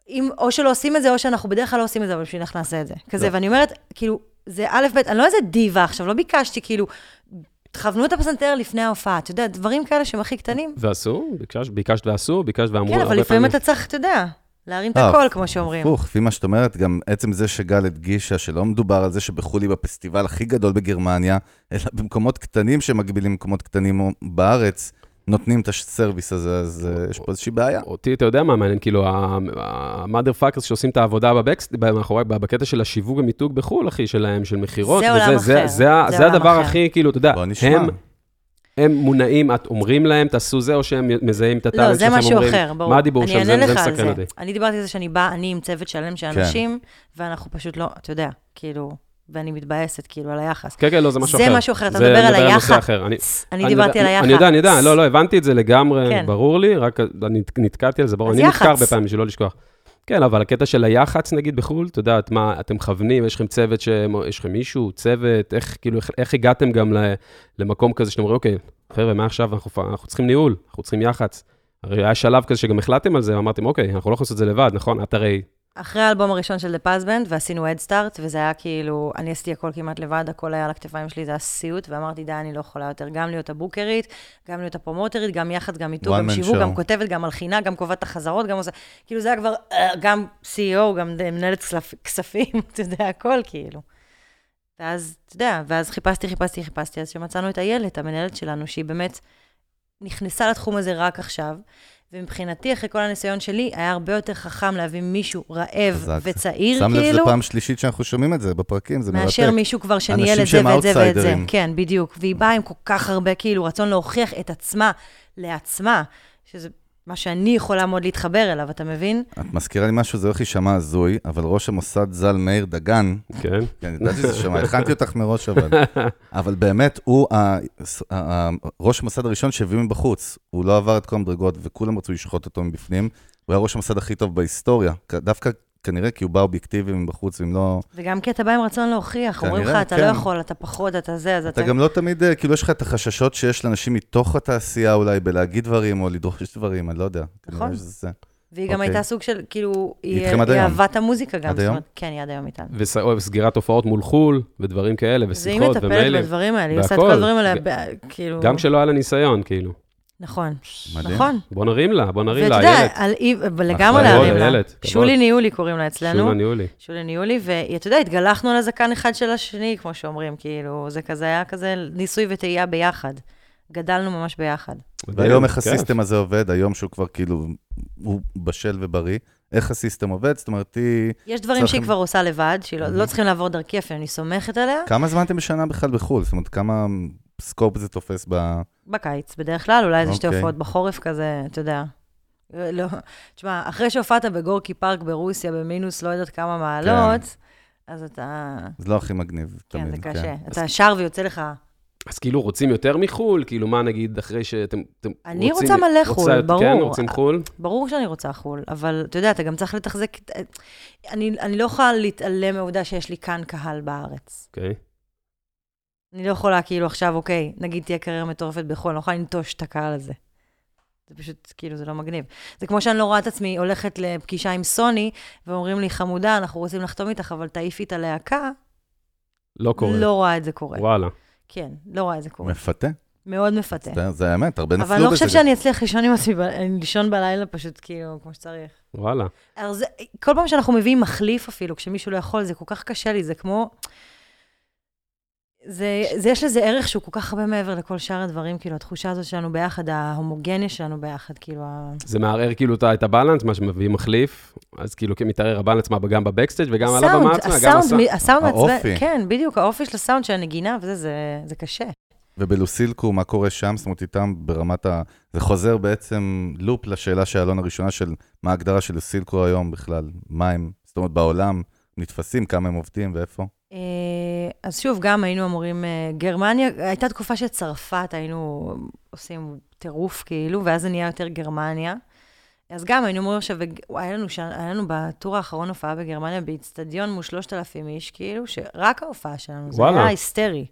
אם, או שלא עושים את זה, או שאנחנו בדרך כלל לא עושים את זה, אבל בשביל איך נעשה את זה. כזה, לא. ואני אומרת, כאילו, זה א', ב', אני לא איזה דיבה עכשיו, לא ביקשתי, כאילו, תכוונו את הפסנתר לפני ההופעה, אתה יודע, דברים כאלה שהם הכי קטנים. ועשו, ביקשת- ביקשת ועשו, ביקשת ואמרו כן, אבל לפעמים פעמים. אתה צריך, אתה יודע, להרים את הקול, כמו שאומרים. הפוך, לפי מה שאת אומרת, גם עצם זה שגל הדגישה שלא מדובר על זה שבחו"ל היא בפסטיבל הכי גדול בגרמניה, אלא במקומות קטנים שמקבילים למקומות קטנים בארץ, נותנים את ה service הזה, אז אה, יש פה איזושהי בעיה. אותי, אתה יודע מה מעניין, כאילו, ה motherfuckers שעושים את העבודה ב backst, מאחורי, בקטע של השיווק ומיתוג בחו"ל, אחי, שלהם, של מכירות. זה וזה- עולם זה- אחר, זה זה זה הדבר אחר. הכי, כאילו, אתה יודע. הם... הם מונעים, את אומרים להם, תעשו זה, או שהם מזהים את לא, ה talent זה שלכם, משהו אומרים, אחר, ברור. מה הדיבור שם, זה אענה זה לך על מסקרן זה. אותי. אני דיברתי על זה שאני באה, אני עם צוות שלם של כן. אנשים, ואנחנו פשוט לא, אתה יודע, כאילו, ואני מתבאסת, כאילו, על היחס. כן, כן, לא, זה משהו זה אחר. משהו אחר, אתה זה מדבר על היח"צ. אחר. אני- אני דיברתי על היח"צ. אני יודע, אני יודע, לא, לא, הבנתי את זה לגמרי, כן. ברור לי, רק אני נתקעתי על זה, ברור, אני נתקע הרבה יח"צ. פעמים בשביל לא לשכוח. כן, אבל הקטע של היח"צ, נגיד, בחו"ל, את מה, אתם מכוונים, יש לכם צוות, ש... יש לכם מישהו, צוות, איך, כאילו, איך, איך הגעתם גם ל... למקום כזה שאתם אומרים, אוקיי, חבר'ה, מעכשיו אנחנו, אנחנו צריכים ניהול, אנחנו צריכים יח"צ. הרי היה שלב כזה שגם החלטתם על זה, ואמרתם, אוקיי, אנחנו לא יכולים לעשות את זה לבד, נכון? את הרי... אחרי האלבום הראשון של The Paz Band, ועשינו Head Start, וזה היה כאילו, אני עשיתי הכל כמעט לבד, הכל היה על הכתפיים שלי, זה היה סיוט, ואמרתי, די, אני לא יכולה יותר גם להיות הבוקרית, גם להיות הפרומוטרית, גם יח"צ, גם One גם שיווק. גם כותבת, גם מלחינה, גם קובעת את החזרות, גם עושה, כאילו זה היה כבר, אה, גם CEO, גם מנהלת כספ- כספים, אתה יודע, הכל כאילו. ואז, אתה יודע, ואז חיפשתי, חיפשתי, חיפשתי, אז שמצאנו את איילת, המנהלת שלנו, שהיא באמת נכנסה לתחום הזה רק עכשיו, ומבחינתי, אחרי כל הניסיון שלי, היה הרבה יותר חכם להביא מישהו רעב חזק. וצעיר, שם לב, כאילו, זו פעם שלישית שאנחנו שומעים את זה בפרקים, זה מרתק. מאשר מישהו כבר שניהל את זה ואת זה ואת זה. כן, בדיוק. והיא באה עם כל כך הרבה, כאילו, רצון להוכיח את עצמה לעצמה, שזה מה שאני יכולה מאוד להתחבר אליו, אתה מבין? את מזכירה לי משהו, זה הולך להישמע הזוי, אבל ראש המוסד ז"ל מאיר דגן, כן. כן, ידעתי שזה שמע, הכנתי אותך מראש אבל. אבל באמת, הוא ה- ה- ה- ראש המוסד הראשון שהביא מבחוץ. הוא לא עבר את כל המדרגות, וכולם רצו לשחוט אותו מבפנים. הוא היה ראש המוסד הכי טוב בהיסטוריה. דווקא כנראה כי הוא בא אובייקטיבי מבחוץ, אם לא... וגם כי אתה בא עם רצון להוכיח, אומרים לך, כנראה, אתה כן. לא יכול, אתה פחות, אתה זה, אז אתה... אתה גם לא תמיד, אה, כאילו, יש לך את החששות שיש לאנשים מתוך התעשייה אולי בלהגיד דברים או לדרוש דברים, אני לא יודע. נכון. כנראה. והיא גם אוקיי. הייתה סוג של, כאילו, היא היא היום? אהבת המוזיקה גם. עד היום? אומרת, כן, היא עד היום איתנו. וס- או סגירת הופעות מול חו"ל, ודברים כאלה, והיא ושיחות מטפלת ומיילים. בדברים האלה, היא עושה את. כל הדברים האלה, כאילו... גם כשלא היה לה ניסיון, כאילו. נכון, מדהים. נכון. בוא נרים לה, בוא נרים ואתה לה, יודע, איילת. על אי- לגמרי להרים לה. איילת. שולי ניהולי קוראים לה אצלנו. שולה ניהולי. שולי ניהולי, ואתה יודע, התגלחנו על הזקן אחד של השני, כמו שאומרים, כאילו, זה כזה היה כזה ניסוי וטעייה ביחד. גדלנו ממש ביחד. והיום איך. הסיסטם הזה עובד, היום שהוא כבר כאילו, הוא בשל ובריא, איך הסיסטם עובד? זאת אומרת, היא... יש דברים צריכים- שהיא כבר עושה לבד, שהיא לא- לא צריכים לעבור דרכי אפילו, אני סומכת עליה. כמה זמן אתם בשנה בכלל בחו"ל? זאת אומרת, כמה סקופ זה תופס ב... בקיץ, בדרך כלל, אולי איזה שתי אוקיי. הופעות בחורף כזה, אתה יודע. לא, תשמע, אחרי שהופעת בגורקי פארק ברוסיה במינוס לא יודעת כמה מעלות, אז אתה... זה לא הכי מגניב, כן, תמיד. זה קשה. אתה שר ויוצא לך... אז כאילו רוצים יותר מחו"ל? כאילו מה נגיד אחרי שאתם אתם אני רוצים- רוצה מלא רוצה- חו"ל, ברור. כן, רוצים חו"ל? ברור שאני רוצה חו"ל, אבל אתה יודע, אתה גם צריך לתחזק... אני, אני לא יכולה להתעלם מהעובדה שיש לי כאן קהל בארץ. אוקיי. אני לא יכולה כאילו עכשיו, אוקיי, נגיד תהיה קריירה מטורפת בחו"ל, אני לא יכולה לנטוש את הקהל הזה. זה פשוט, כאילו, זה לא מגניב. זה כמו שאני לא רואה את עצמי הולכת לפגישה עם סוני, ואומרים לי, חמודה, אנחנו רוצים לחתום איתך, אבל תעיפי את הלהקה. לא קורה. לא רואה את זה קורה. וואלה. כן, לא רואה את זה קורה. מפתה. מאוד מפתה. זה- זה האמת, הרבה נפלו אבל בזה. אני לא חושבת. שאני אצליח לישון עם עצמי, לישון בלילה פשוט, כאילו, כמו שצריך. וואלה. אז זה, כל פעם שאנחנו מביאים מחליף אפילו, כשמישהו לא יכול, זה כל כך קשה לי, זה כמו... זה, זה יש לזה ערך שהוא כל כך הרבה מעבר לכל שאר הדברים, כאילו, התחושה הזאת שלנו ביחד, ההומוגניה שלנו ביחד, כאילו, ה... זה מערער כאילו את הבלנס, מה שמביא מחליף, אז כאילו כן מתערער הבלנס מה, גם בבקסטייג' וגם על הבמה עצמה, גם הסאונד, הסאונד. מ- הסאונד האופי. מעצבן, כן, בדיוק, האופי של הסאונד, של הנגינה וזה, זה, זה קשה. ובלוסילקו, מה קורה שם? זאת אומרת, איתם ברמת ה... זה חוזר בעצם לופ לשאלה של אלון הראשונה של מה ההגדרה של לוסילקו היום בכלל. מה הם, זאת אומרת, בעולם נתפסים, כמה הם עובדים ואיפה. אה, אז שוב, גם היינו אמורים, אה, גרמניה, הייתה תקופה של צרפת, היינו עושים טירוף כאילו, ואז זה נהיה יותר גרמניה. אז גם היינו אומרים עכשיו, וואי, היה לנו. היה לנו בטור האחרון הופעה בגרמניה באיצטדיון מול 3,000 איש, כאילו, שרק ההופעה שלנו, זה וואלה. היה היסטרי.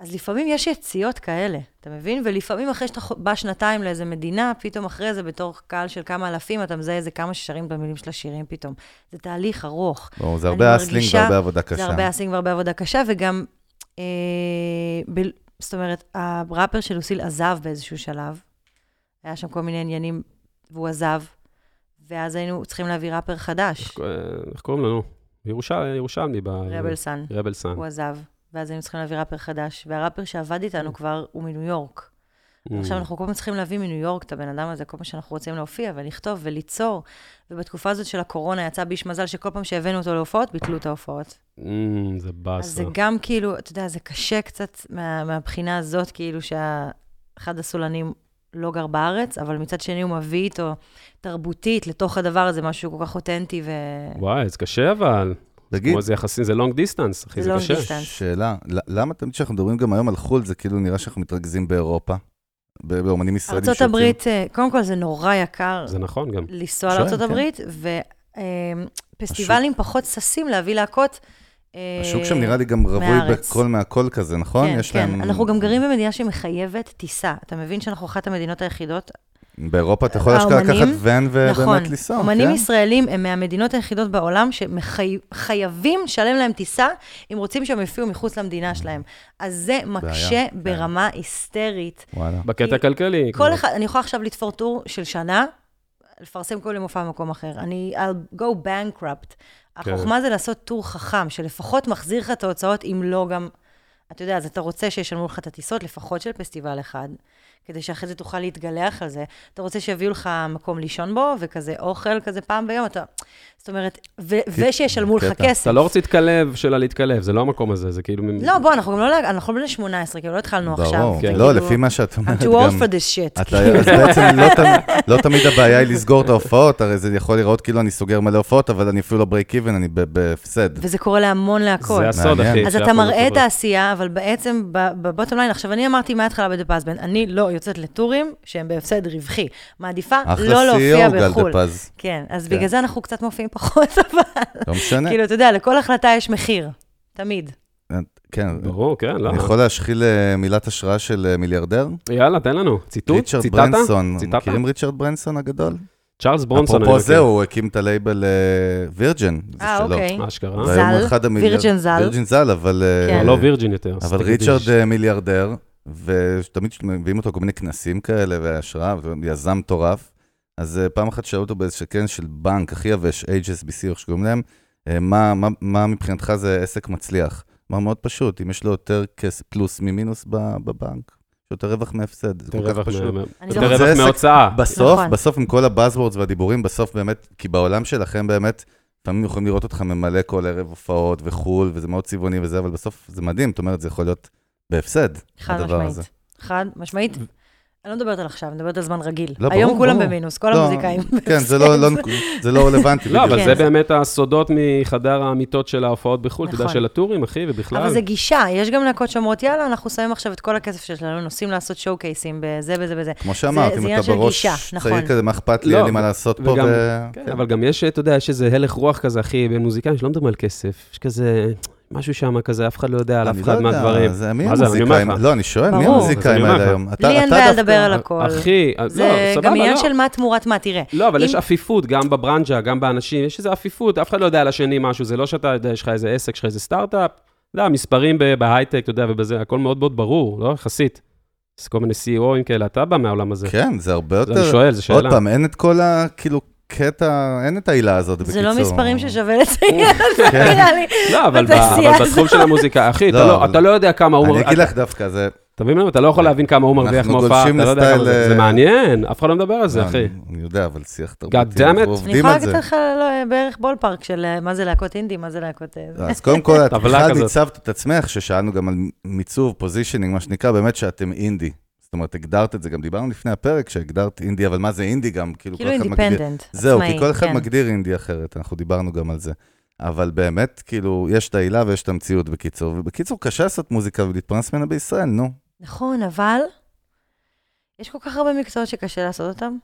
אז לפעמים יש יציאות כאלה, אתה מבין? ולפעמים אחרי שאתה בא שנתיים לאיזה מדינה, פתאום אחרי זה, בתור קהל של כמה אלפים, אתה מזהה איזה כמה ששרים במילים של השירים פתאום. זה תהליך ארוך. ברור, זה הרבה אסלינג מרגישה- והרבה עבודה קשה. זה הרבה אסינג והרבה עבודה קשה, וגם, אה, ב, זאת אומרת, הראפר של לוסיל עזב באיזשהו שלב. היה שם כל מיני עניינים, והוא עזב, ואז היינו צריכים להביא ראפר חדש, איך- איך קוראים לנו? ירושל- ירושלמי. ב- רבל סאן. רבל סאן. הוא עזב, ואז היינו צריכים להביא ראפר חדש, והראפר שעבד איתנו כבר הוא מניו יורק. Mm. עכשיו אנחנו כל פעם צריכים להביא מניו יורק את הבן אדם הזה, כל פעם שאנחנו רוצים להופיע ולכתוב וליצור. ובתקופה הזאת של הקורונה יצא ביש מזל שכל פעם שהבאנו אותו להופעות, ביטלו את ההופעות. Mm, זה באסה. אז זה גם כאילו, אתה יודע, זה קשה קצת מה, מהבחינה הזאת, כאילו שאחד הסולנים לא גר בארץ, אבל מצד שני הוא מביא איתו תרבותית לתוך הדבר הזה, משהו כל כך אותנטי ו... וואי, זה קשה אבל. תגיד, כמו זה יחסי, זה long distance, אחי, זה קשה. שאלה, למה תמיד כשאנחנו מדברים גם היום על חו"ל, זה כאילו נראה שאנחנו מתרכזים באירופה? ב- באומנים ישראלים ארצות שיוצאים? הברית, אה, קודם כל זה נורא יקר זה נכון גם. לנסוע לארצות כן. הברית, ופסטיבלים פחות ששים להביא להקות. אה, השוק שם נראה לי גם רווי. בכל מהכל כזה, נכון? כן, יש כן. להם... אנחנו גם גרים במדינה שמחייבת טיסה. אתה מבין שאנחנו אחת המדינות היחידות באירופה אתה יכול אשכרה לקחת ון נכון. ובאמת לנסוע, אומנים כן? ישראלים הם מהמדינות היחידות בעולם שחייבים לשלם להם טיסה אם רוצים שהם יופיעו מחוץ למדינה שלהם. אז זה מקשה בעיה, ברמה היסטרית. וואלה. בקטע הכלכלי. כל אחד, אני יכולה עכשיו לתפור טור של שנה, לפרסם כל יום הופעה במקום אחר. אני, I'll go bankrupt. החוכמה זה לעשות טור חכם, שלפחות מחזיר לך את ההוצאות, אם לא גם... אתה יודע, אז אתה רוצה שישלמו לך את הטיסות, לפחות של פסטיבל אחד, כדי שאחרי זה תוכל להתגלח על זה. אתה רוצה שיביאו לך מקום לישון בו, וכזה אוכל כזה פעם ביום, אתה... זאת אומרת, ו- ושישלמו לך. כסף. אתה לא רוצה להתקלב שלה להתקלב, זה לא המקום הזה, זה כאילו... לא, בוא, אנחנו גם לא, אנחנו בני 18, כאילו, לא התחלנו עכשיו. ברור. כן. לא, לפי מה שאת I'm אומרת too old גם... for this shit. לא- אז בעצם לא לא תמיד הבעיה היא לסגור את ההופעות, הרי זה יכול להיראות כאילו אני סוגר מלא הופעות, אבל אני אפילו לא ברייק איבן, אני ב- בהפסד. וזה קורה להמון להקות. זה הסוד. אחי. אז אתה מראה את. העשייה, אבל בעצם, ב bottom line, עכשיו, אני אמרתי מההתחלה בדה פז בנד, אני לא יוצאת ל toursים שהם בהפסד רווחי. מעדיפה לא להופיע בחו"ל. אחלה CEO גל דה פז. כן, אז כן. בגלל זה אנחנו קצת מופיעים פחות, אבל... לא משנה. כאילו, אתה יודע, לכל החלטה יש מחיר, תמיד. כן. ברור, כן, לא. אני יכול להשחיל אה, מילת השראה של אה, מיליארדר? יאללה, תן לנו. ציטוט? ריצ'רד ברנסון. מכירים ריצ'רד ברנסון הגדול? צ'ארלס ברונסון. אפרופו זה, הוא הקים את הלייבל וירג'ן. אה, אוקיי. אשכרה. זל, וירג'ן זל. וירג'ן זל, אבל... לא וירג'ין יותר. אבל ריצ'רד מיליארדר, ותמיד מביאים אותו כל מיני כנסים כאלה, והשראה, יזם מטורף. אז פעם אחת שאלו אותו באיזה כנס של בנק הכי יבש, HSBC, איך שקוראים להם, מה, מה, מה מבחינתך זה עסק מצליח? אמר מאוד פשוט, אם יש לו יותר כסף פלוס ממינוס בבנק, יש יותר רווח מהפסד, זה כל כך פשוט. יותר רווח מהוצאה. בסוף, נכון. בסוף עם כל ה buzzwords והדיבורים, בסוף באמת, כי בעולם שלכם באמת, לפעמים יכולים לראות אותך ממלא כל ערב הופעות וחו"ל, וזה מאוד צבעוני וזה, אבל בסוף זה מדהים, זאת אומרת, זה יכול להיות בהפסד, הדבר הזה. חד משמעית. אני לא מדברת על עכשיו, אני מדברת על זמן רגיל. לא, היום ברור, כולם ברור. במינוס, כל לא, המוזיקאים. כן, זה לא, לא, זה לא רלוונטי. לא, אבל כן. זה באמת הסודות מחדר האמיתות של ההופעות בחו"ל, נכון. אתה יודע, נכון. של הטורים, אחי, ובכלל. אבל זה גישה, יש גם להקות שאומרות, יאללה, אנחנו שמים עכשיו את כל הכסף שלנו, נוסעים לעשות שואו קייסים בזה, בזה, בזה. כמו שאמרת, אם אתה בראש צעיר נכון. כזה, מה אכפת לי, אין לי מה לעשות פה. כן, אבל גם יש, אתה יודע, יש איזה הלך רוח כזה, אחי, בין מוזיקאים שלא מדברים על כסף. יש כזה... משהו שם כזה, אף אחד לא יודע על אף אחד מהדברים. זה מי המוזיקאים? לא, אני שואל, מי המוזיקאים האלה היום? לי אין בעיה לדבר על הכל. אחי, לא, זה גם עניין לא. של מה תמורת מה, תראה. לא, אבל יש עפיפות, גם בברנג'ה, גם באנשים, יש איזו עפיפות, אף אחד לא יודע על השני משהו, זה לא שאתה יודע, יש לך איזה עסק, יש לך איזה סטארט-אפ, אתה יודע, מספרים בהייטק, אתה יודע, ובזה, הכל מאוד מאוד ברור, לא? יחסית. יש כל מיני CEOים כאלה, אתה בא מהעולם הזה. כן, זה הרבה יותר... אני שואל, זו שאלה. עוד פעם, אין את כל ה... כאילו... קטע, אין את העילה הזאת, בקיצור. זה לא מספרים ששווה לציין, זה. נראה לי. לא, אבל בתחום של המוזיקה, אחי, אתה לא, לא יודע כמה הוא... אני אגיד לך דווקא, זה... אתה מבין מה? אתה לא יכול להבין כמה הוא מרוויח מהופעה, אתה לא יודע כמה זה. זה מעניין, אף אחד לא מדבר על זה, אחי. אני יודע, אבל שיח תרבותי, אנחנו עובדים על זה. אני יכולה להגיד לך לא, בערך בולפארק של אה, מה זה להקות אינדי, מה זה להקות... אה, אז קודם כל, את בכלל ניצבת את עצמך, ששאלנו גם על מיצוב, positioning, מה שנקרא, באמת שאתם אינדי. זאת אומרת, הגדרת את זה, גם דיברנו לפני הפרק שהגדרת אינדי, אבל מה זה אינדי גם? כאילו, כאילו independent, עצמאי, זהו, כי כל אחד כן. מגדיר אינדי אחרת, אנחנו דיברנו גם על זה. אבל באמת, כאילו, יש את העילה ויש את המציאות בקיצור. ובקיצור, קשה לעשות מוזיקה ולהתפרנס ממנה בישראל, נו. נכון, אבל יש כל כך הרבה מקצועות שקשה לעשות אותם.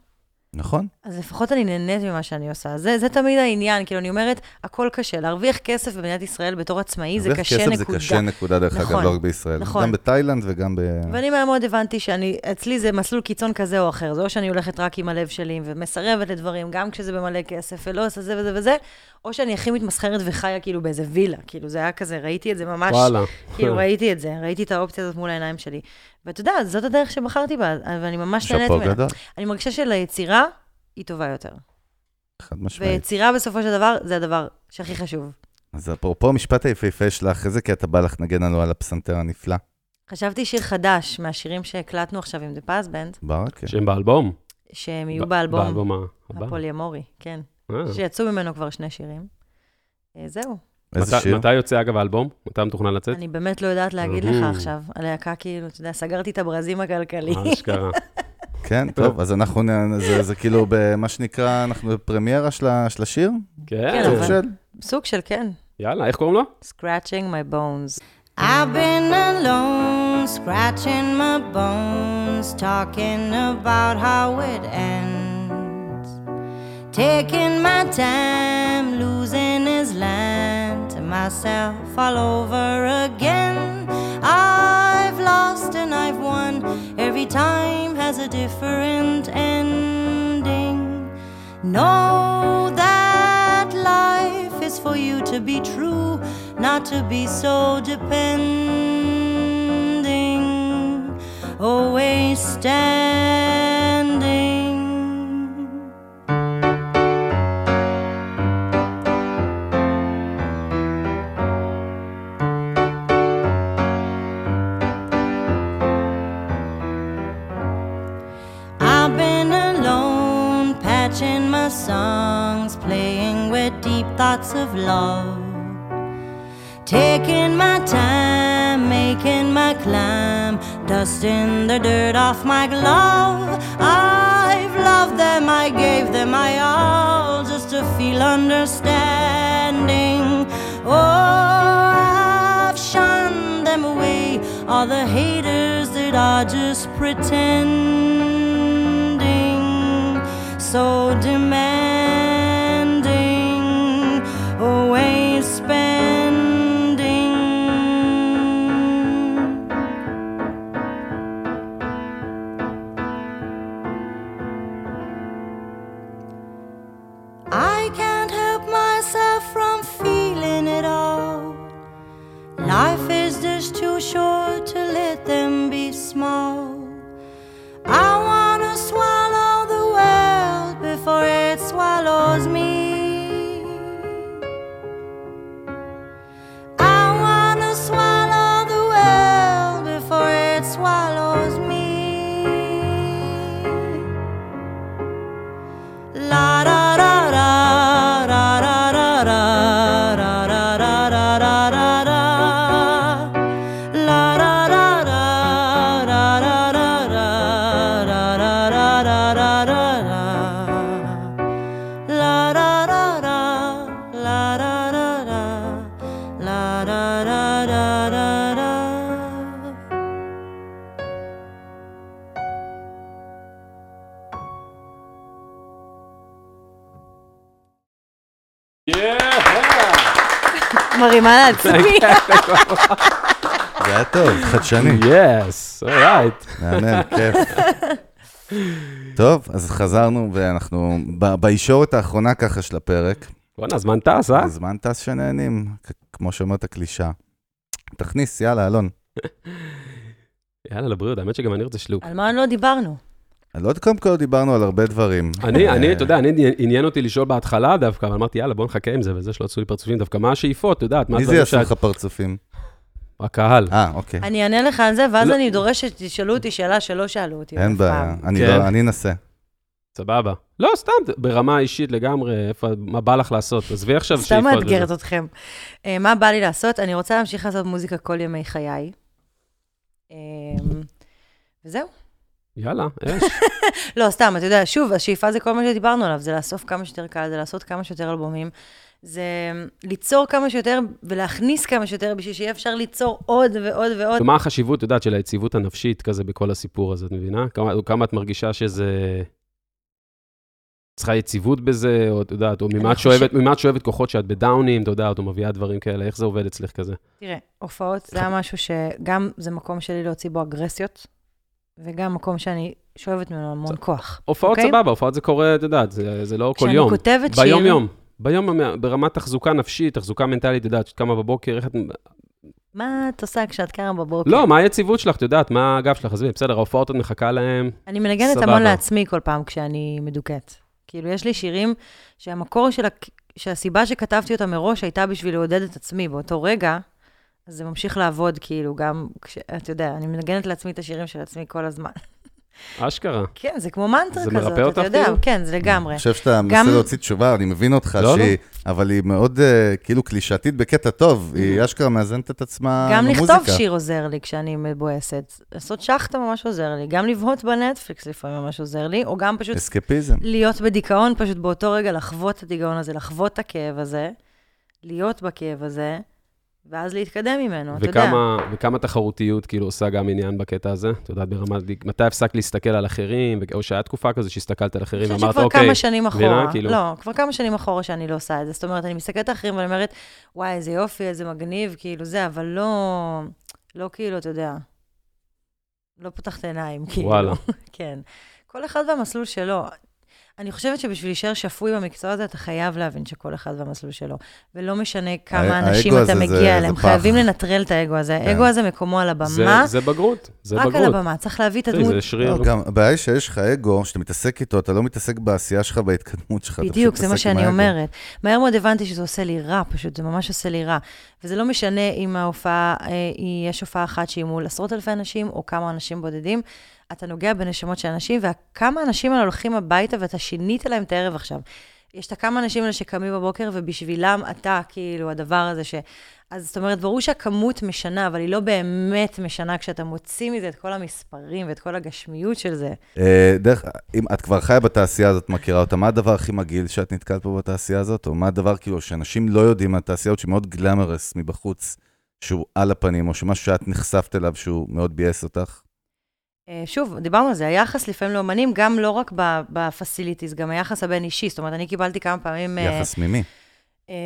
נכון. אז לפחות אני נהנית ממה שאני עושה. זה, זה תמיד העניין, כאילו, אני אומרת, הכל קשה. להרוויח כסף במדינת ישראל בתור עצמאי זה קשה נקודה. להרוויח כסף זה קשה נקודה, דרך נכון, אגב, לא רק בישראל. נכון. גם בתאילנד וגם ב... ואני מהר מאוד הבנתי שאני, אצלי זה מסלול קיצון כזה או אחר. זה או שאני הולכת רק עם הלב שלי ומסרבת לדברים, גם כשזה במלא כסף, ולא עושה זה וזה וזה, או שאני הכי מתמסחרת וחיה כאילו באיזה וילה. כאילו, זה היה כזה, ראיתי את זה ממש... וואלה. כאילו, ראיתי את זה, ראיתי את האופציה הזאת מול העיניים שלי. ואתה יודע, זאת הדרך שבחרתי בה, ואני ממש נהנית ממנה. אני מרגישה שליצירה, היא טובה יותר. חד משמעית. ויצירה בסופו של דבר, זה הדבר שהכי חשוב. אז אפרופו המשפט היפהפה שלך, איזה קטע בא לך נגן לנו על הפסנתר הנפלא? חשבתי שיר חדש מהשירים שהקלטנו עכשיו עם The Past Band. ברכה. שהם באלבום. שהם יהיו באלבום. באלבום הבא. הפוליאמורי, כן. אה. שיצאו ממנו כבר שני שירים. אה, זהו. איזה שיר? מתי יוצא אגב האלבום? מתי מתוכנן לצאת? אני באמת לא יודעת להגיד לך עכשיו. הלהקה כאילו, אתה יודע, סגרתי את הברזים הכלכלי. אשכרה. כן, טוב, אז אנחנו, זה, זה כאילו, במה שנקרא, אנחנו בפרמיירה של השיר? כן. סוג של? סוג של, כן. יאללה, איך קוראים לו? Scratching my bones. I've been alone, scratching my bones, talking about how it ends. Taking my time, losing his land myself all over again. I've lost and I've won, every time has a different ending. Know that life is for you to be true, not to be so depending. Always standing. Thoughts of love. Taking my time, making my climb, dusting the dirt off my glove. I've loved them, I gave them my all just to feel understanding. Oh, I've shunned them away All the haters that are just pretending, so demanding, show לעצמי. זה היה טוב, חדשני. יס, אורייט. מהמם, כיף. טוב, אז חזרנו, ואנחנו ב- בישורת האחרונה ככה של הפרק. בואנה, הזמן טס, אה? הזמן טס שנהנים, כ- כמו שאומרת הקלישה. תכניס, יאללה, אלון. יאללה, לבריאות, האמת שגם אני רוצה שלוק. על מה לא דיברנו? לא עוד קודם כל דיברנו על הרבה דברים. אני, אה, אני, אתה יודע, אני, עניין אותי לשאול בהתחלה דווקא, אבל אמרתי, יאללה, בוא נחכה עם זה, וזה שלא עשו לי פרצופים, דווקא מה השאיפות, אתה יודעת, מה מי זה יעשה. לך פרצופים? הקהל. אה, אוקיי. אני אענה לך על זה, ואז לא. אני דורשת שתשאלו אותי שאלה שלא שאלו אותי. אין בעיה. אני כן. לא- אני אנסה. סבבה. לא, סתם, ברמה אישית לגמרי, איפה, מה בא לך לעשות? עזבי עכשיו סתם שאיפות. מאתגרת וזה. אתכם. אה, מה בא לי לעשות? אני רוצה להמשיך לעשות מוזיקה כל ימי חיי. אה, וזהו. יאללה, אש. לא, סתם, אתה יודע, שוב, השאיפה זה כל מה שדיברנו עליו, זה לאסוף כמה שיותר קל, זה לעשות כמה שיותר אלבומים, זה ליצור כמה שיותר ולהכניס כמה שיותר בשביל שיהיה אפשר ליצור עוד ועוד ועוד. ומה החשיבות, את יודעת, של היציבות הנפשית כזה בכל הסיפור הזה, את מבינה? כמה, כמה את מרגישה שזה... צריכה יציבות בזה, או את יודעת, או ממה את שואבת, ממה את שואבת כוחות שאת בדאונים, את יודעת, או מביאה דברים כאלה, איך זה עובד אצלך כזה? תראה, הופעות זה היה משהו שגם זה מקום שלי להוציא בו אגרסיות, וגם מקום שאני שואבת ממנו המון כוח. הופעות אוקיי? סבבה, הופעות זה קורה, את יודעת, זה, זה לא כל כשאני יום. כותבת שיר... ביום-יום. ביום, ברמת תחזוקה נפשית, תחזוקה מנטלית, את יודעת, את קמה בבוקר, איך את... מה את עושה כשאת קמה בבוקר? לא, מה היציבות שלך, את יודעת, מה הגב שלך, עזבי, בסדר, ההופעות את מחכה להם. אני מנגנת. המון לעצמי כל פעם כשאני מדוכאת. כאילו, יש לי שירים שהמקור של, שהסיבה שכתבתי אותם מראש הייתה בשביל לעודד את עצמי באותו רגע, אז זה ממשיך לעבוד, כאילו, גם כש... אתה יודע, אני מנגנת לעצמי את השירים של עצמי כל הזמן. אשכרה. כן, זה כמו מנטרה זה כזאת, מרפא אותך אתה יודע, כאילו? כן, זה לגמרי. אני חושב שאתה גם- מנסה להוציא תשובה, אני מבין אותך, לא, שהיא, אבל היא מאוד אה, כאילו קלישאתית בקטע טוב, היא אשכרה מאזנת את עצמה גם במוזיקה. לכתוב שיר עוזר לי כשאני מבואסת. לעשות שחטה ממש עוזר לי. גם לבהות בנטפליקס לפעמים ממש עוזר לי, או גם פשוט אסקפיזם. להיות בדיכאון, פשוט באותו רגע לחוות את הדיכאון הזה, לחוות את הכאב הזה, להיות בכאב הזה, ואז להתקדם ממנו, אתה יודע. וכמה, וכמה תחרותיות כאילו עושה גם עניין בקטע הזה? את יודעת, ברמה, מתי הפסקת להסתכל על אחרים, או שהיה תקופה כזו שהסתכלת על אחרים אני חושבת ואמרת, שכבר אוקיי, כמה שנים אחורה, מבינה? כאילו- לא, כבר כמה שנים אחורה שאני לא עושה את זה. זאת אומרת, אני מסתכלת על אחרים ואני אומרת, וואי, איזה יופי, איזה מגניב, כאילו זה, אבל לא, לא כאילו, אתה יודע, לא פותחת עיניים, כאילו. וואלה. כן. כל אחד והמסלול שלו. אני חושבת שבשביל להישאר שפוי במקצוע הזה, אתה חייב להבין שכל אחד והמסלול שלו. ולא משנה כמה אנשים אתה זה- מגיע זה אליהם. חייבים לנטרל את האגו הזה. כן. האגו הזה מקומו על זה, הבמה, זה בגרות, זה רק בגרות. על הבמה. צריך להביא את הדמות. זה שריר. לא, גם הבעיה היא שיש לך אגו, שאתה מתעסק איתו, אתה לא מתעסק בעשייה שלך, בהתקדמות שלך. בדיוק, זה מה שאני האגו. אומרת. מהר מאוד הבנתי שזה עושה לי רע, פשוט, זה ממש עושה לי רע. וזה לא משנה אם ההופעה, אה, יש הופעה אחת שהיא מול עשרות אלפי אנשים, או כמה אנשים בודדים, אתה נוגע בנשמות של אנשים, וכמה אנשים האלה הולכים הביתה ואתה שינית להם את הערב עכשיו. יש את הכמה אנשים האלה שקמים בבוקר, ובשבילם אתה, כאילו, הדבר הזה ש... אז זאת אומרת, ברור שהכמות משנה, אבל היא לא באמת משנה כשאתה מוציא מזה את כל המספרים ואת כל הגשמיות של זה. אה, דרך, אם את כבר חיה בתעשייה הזאת, מכירה אותה, מה הדבר הכי מגעיל שאת נתקלת פה בתעשייה הזאת? או מה הדבר, כאילו, שאנשים לא יודעים מהתעשייה הזאת, שהיא מאוד גלמרס מבחוץ, שהוא על הפנים, או שמשהו שאת נחשפת אליו שהוא מאוד ביאס אותך? אה, שוב, דיברנו על זה, היחס לפעמים לאומנים, גם לא רק בפסיליטיז, גם היחס הבין-אישי. זאת אומרת, אני קיבלתי כמה פעמים... אה, יחס ממי?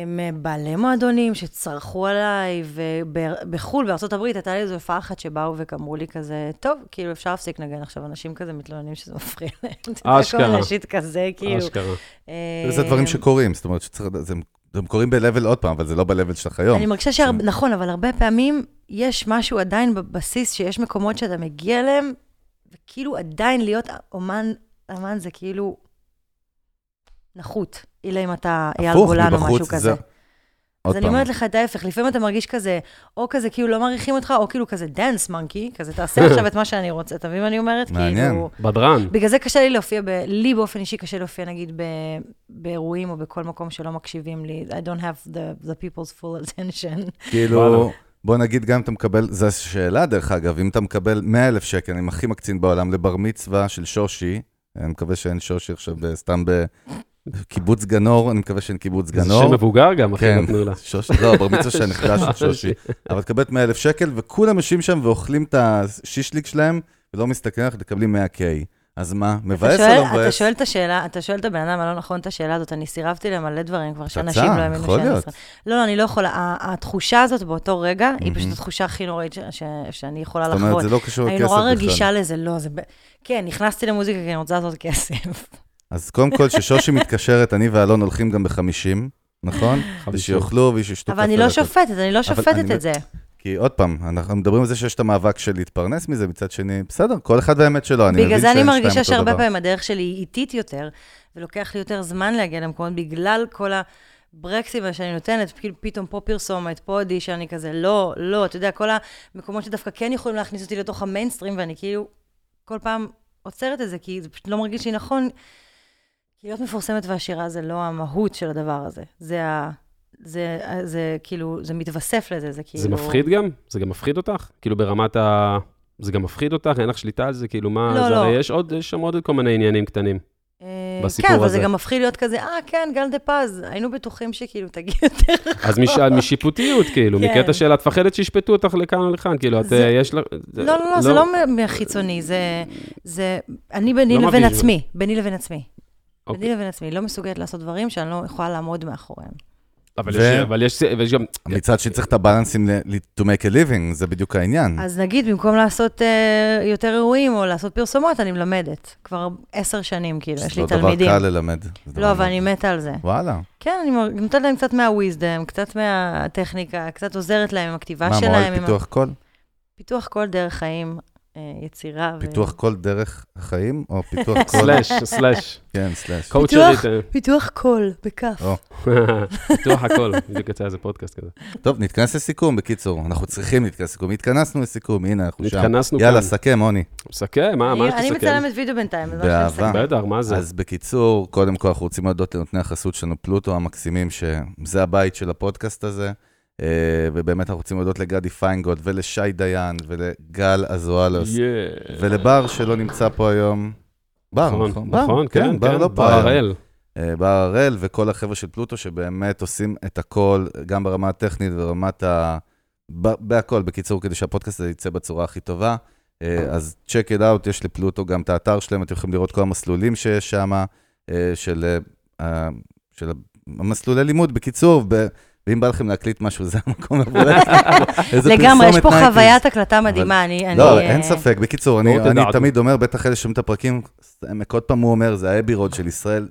מבעלי מועדונים שצרחו עליי, ובחו"ל, בארה"ב, הייתה לי איזו הופעה אחת שבאו ואמרו לי כזה, טוב, כאילו, אפשר להפסיק לנגן עכשיו, אנשים כזה מתלוננים שזה מפריע להם. אשכרה. כל ראשית כזה, כאילו. אשכרה. זה דברים שקורים, זאת אומרת הם קורים ב-level עוד פעם, אבל זה לא ב-level שלך היום. אני מרגישה ש... נכון, אבל הרבה פעמים יש משהו עדיין בבסיס, שיש מקומות שאתה מגיע אליהם, וכאילו עדיין להיות אומן, אומן זה כאילו נחות, אלא אם אתה אייל גולן או משהו כזה. אז אני אומרת לך את ההפך, לפעמים אתה מרגיש כזה, או כזה כאילו לא מעריכים אותך, או כאילו כזה dance monkey, כזה תעשה עכשיו את מה שאני רוצה, אתה מבין מה אני אומרת? מעניין. כאילו, בדרן. בגלל זה קשה לי להופיע, לי באופן אישי קשה להופיע נגיד באירועים או בכל מקום שלא מקשיבים לי. I don't have the, the people's full attention. כאילו, בוא נגיד גם אם אתה מקבל, זו שאלה דרך אגב, אם אתה מקבל 100 אלף שקל, אני הכי מקצין בעולם, לבר מצווה של שושי, אני מקווה שאין שושי עכשיו סתם ב... קיבוץ גנור, אני מקווה שאין קיבוץ גנור. זה שם מבוגר גם, אחי, כן, נתנו לה. שושי, לא, בר מצווה של הנכדה של שושי. אבל תקבלת 100 אלף שקל, וכולם יושבים שם ואוכלים את השישליק שלהם, ולא מסתכלים לך, תקבלים 100K. אז מה, מבאס או לא מבאס? אתה שואל את השאלה, אתה שואל את הבן אדם הלא נכון את השאלה הזאת, אני סירבתי למלא דברים כבר, שאנשים לא האמינו יכול להיות. לא, לא, אני לא יכולה, התחושה הזאת באותו רגע, היא. פשוט התחושה הכי נוראית ש- ש- שאני יכולה זאת אומרת, לחוות. זה לא קשור אני לכסף נורא בכלל. רגישה לזה, לא, זה... כן, נכנסתי למוזיקה כי אני רוצה לעשות כסף. אז קודם כל, כששושי מתקשרת, אני ואלון הולכים גם ב-50, נכון? ושיאכלו ושישתו אבל אני לא שופטת, אני לא שופטת אני- את זה. כי עוד פעם, אנחנו מדברים על זה שיש את המאבק של להתפרנס מזה, מצד שני, בסדר, כל אחד והאמת שלו, אני מבין בגלל זה אני שאין שתיים מרגישה אותו שהרבה דבר. פעמים הדרך שלי היא איטית יותר, ולוקח לי יותר זמן להגיע למקומות, בגלל כל הברקסים שאני נותנת, פתאום פה פרסומת, פה עדי, שאני כזה, לא, לא, אתה יודע, כל המקומות שדווקא כן יכולים להכניס אותי לתוך המיינסטרים, ואני כאילו כל פעם עוצרת את זה, כי זה פשוט לא מרגיש לי נכון. להיות מפורסמת ועשירה זה לא המהות של הדבר הזה. זה ה... זה, זה כאילו, זה מתווסף לזה, זה כאילו... זה מפחיד גם? זה גם מפחיד אותך? כאילו ברמת ה... זה גם מפחיד אותך? אין לך שליטה על זה? כאילו מה... לא, זה לא. הרי יש עוד, יש שם עוד כל מיני עניינים קטנים. אה, בסיפור כן, אבל. זה גם מפחיד להיות כזה, אה, כן, גל דה פז, היינו בטוחים שכאילו תגיע יותר רחוק. אז מש... משיפוטיות, כאילו, כן. מקטע של את מפחדת שישפטו אותך לכאן או לכאן, כאילו, את, זה- אה, יש לך... לא, לא, לא, זה לא מה- מהחיצוני, זה... זה... אני ביני לא לבין עצמי, ביני לבין עצמי. אוקיי. ביני לבין עצמי, לא מסוגלת לעשות דברים שאני לא יכולה לעמוד מאחוריהם. אבל ו- יש- אבל יש ויש גם... מצד שני צריך את הבלנסים ל- to make a living, זה בדיוק העניין. אז נגיד, במקום לעשות אה, יותר אירועים או לעשות פרסומות, אני מלמדת. כבר עשר שנים, כאילו, יש לי זה לא דבר תלמידים. קל ללמד. לא, אבל אני מתה על זה. וואלה. כן, אני נותנת להם קצת מה wisdom, קצת מהטכניקה, קצת עוזרת להם עם הכתיבה מה, שלהם. מורה עם ה- פיתוח קול? פיתוח כל דרך חיים, אה, יצירה. ו- פיתוח קול דרך החיים, או פיתוח קול... slash, slash. כן, slash. פיתוח קול, בכף. פיתוח הכל. בדיוק יצא איזה פודקאסט כזה. טוב, נתכנס לסיכום, בקיצור. אנחנו צריכים להתכנס לסיכום. התכנסנו לסיכום, הנה, אנחנו שם. התכנסנו יאללה, כאן. סכם, עוני. מסכם, מה, מה יש אני לסכם? מצלמת וידאו בינתיים, אז אני באהבה. בטח, מה זה? אז בקיצור, קודם כל אנחנו רוצים להודות לנותני החסות שלנו, פלוטו המקסימים, שזה הבית של הפודקאסט הזה. אה, ובאמת אנחנו רוצים להודות לגדי פיינגולד ולשי דיין ולגל אזואלוס Yeah. ולבר שלא נמצא פה היום. בר, נכון, נכון? בר, נכון, כן, בר כן, לא פה היום. אה, בר הראל וכל החבר'ה של פלוטו שבאמת עושים את הכל, גם ברמה הטכנית ורמת ה... בהכל, בקיצור, כדי שהפודקאסט הזה יצא בצורה הכי טובה. אה, אז check it out, יש לפלוטו גם את האתר שלהם, אתם יכולים לראות כל המסלולים שיש שם, של, של המסלולי לימוד. בקיצור, ב- ואם בא לכם להקליט משהו, זה המקום לבוא איזה לגמרי, יש פה 90s. חוויית הקלטה מדהימה, אני... לא, אה, אין ספק. בקיצור, אני. תמיד אומר, בטח אלה שומעים את הפרקים, עוד פעם הוא אומר, זה האבי רוד של ישראל.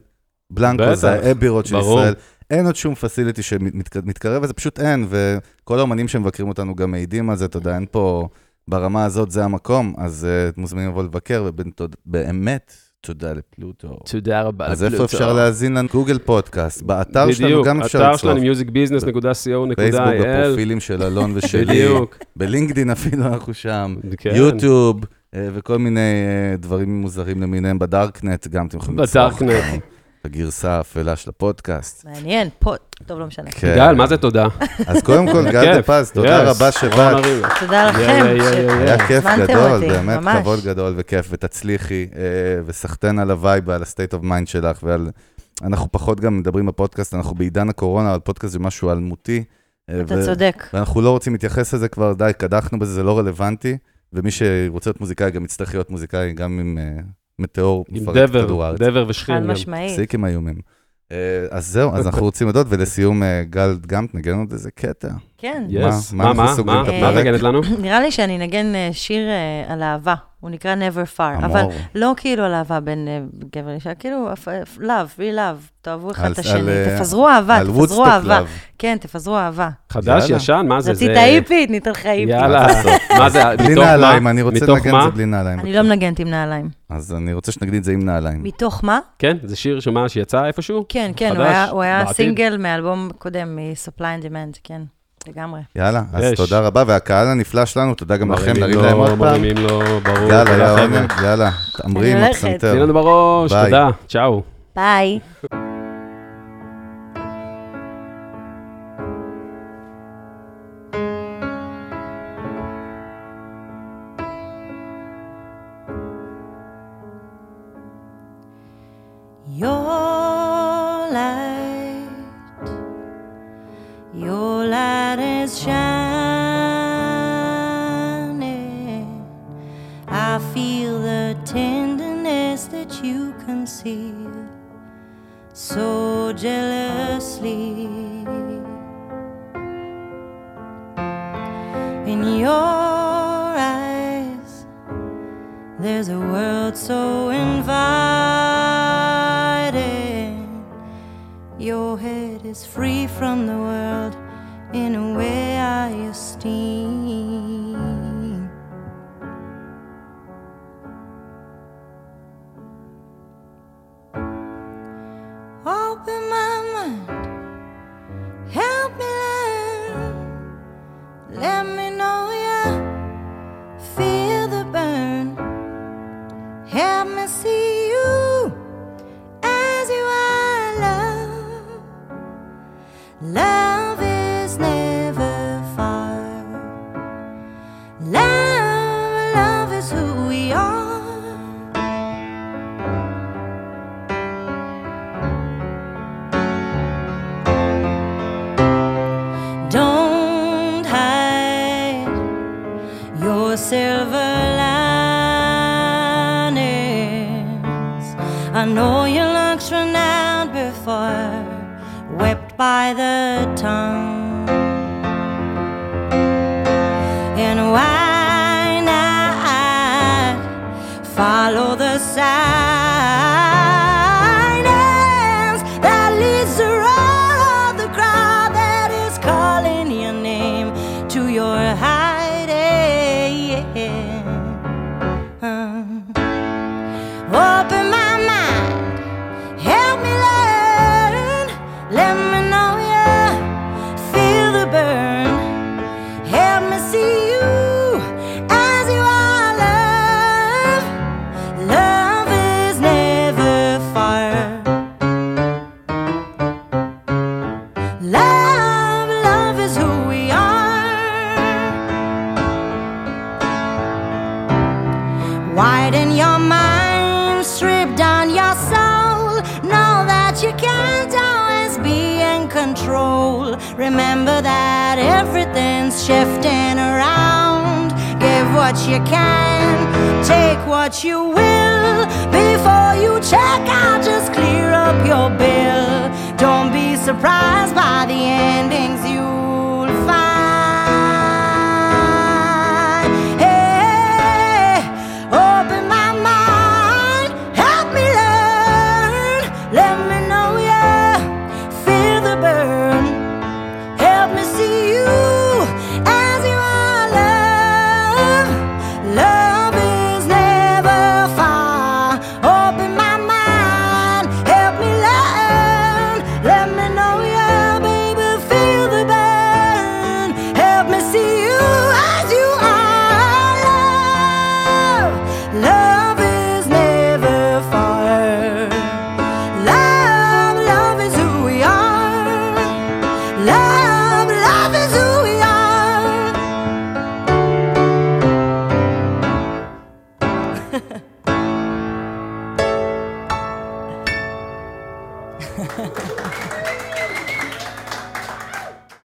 בלנקו זה האבי רוד של. ישראל. אין עוד שום פסיליטי שמתקרב לזה, פשוט אין, וכל האמנים שמבקרים אותנו גם מעידים על זה, אתה יודע, אין פה, ברמה הזאת זה המקום, אז uh, אתם מוזמנים לבוא לבקר, ובאמת, תודה לפלוטו. תודה רבה. אז איפה לפלוטו. אפשר להאזין לנו? גוגל פודקאסט, באתר שלנו בדיוק, גם אפשר אתר לצרוף. שלנו musicbusiness.co.il. פייסבוק, בפרופילים של אלון ושלי, בדיוק. בלינקדין אפילו אנחנו שם. כן. יוטיוב, אה, וכל מיני אה, דברים מוזרים למיניהם בדארקנט, גם אתם יכולים בדארקנט. בגרסה האפלה של הפודקאסט. מעניין, פה, טוב, לא משנה. כן. גל, מה זה תודה? אז קודם כל, גל דה. פז, תודה Yes. רבה שבאת. תודה לכם. היה כיף גדול, אותי, באמת ממש. כבוד גדול וכיף, ותצליחי, אה, וסחטיין על ה vibe ועל ה-state of mind שלך, ועל... אנחנו פחות גם מדברים בפודקאסט, אנחנו בעידן הקורונה, אבל פודקאסט זה משהו אלמותי, אה, אתה ו- צודק. ואנחנו לא רוצים להתייחס לזה כבר, די, קדחנו בזה, זה לא רלוונטי, ומי שרוצה להיות מוזיקאי גם יצטרך להיות מוזיקאי, גם עם אה, מטאור עם מפרק את כדור דבר, הארץ. דבר ושכין חד. משמעית. פסיק עם האיומים. אה, אז זהו, אז אנחנו רוצים להודות, ולסיום, אה, גל, גם תנגן עוד איזה קטע. כן. יס. מה- מה, מה מה? נגנת לנו? נראה לי שאני אנגן אה, שיר אה, על אהבה, הוא נקרא Never Far, אבל. לא כאילו על אהבה בין אה, גבר לאישה, כאילו love, real love, תאהבו אחד את השני, תפזרו אהבה, תפזרו אהבה. כן, תפזרו אהבה. חדש. ישן, מה זה? רצית זה- היפית, ניתן לך היפית. יאללה. מה זה, בלי מתוך נעליים, מה? אני רוצה לנגן מה? את זה בלי נעליים. אני לא מנגנת עם נעליים. אז אני רוצה שנגדי את זה עם נעליים. מתוך מה? כן, זה שיר שמה, שיצא איפשהו? כן, כן, הוא היה-? סינגל מאלבום קודם, מ-Supply and Demand, כן, לגמרי. יאללה, אז יש. תודה רבה, והקהל הנפלא שלנו, תודה גם לכם, נרים להם עוד פעם. מרימים לו, ברור. יאללה, יאללה, אני הולכת. הפסנתר. תני לנו בראש, ביי. תודה, צ'או. ביי. Conceal so jealously. In your eyes, there's a world so inviting. Your head is free from the world in a way Let me know you feel the burn. Help me see you as you are, love. Love Oh, your looks run out before, whipped by the tongue. And why not follow the sound? what you can, take what you will. Before you check out, just clear up your bill. Don't be surprised by the endings you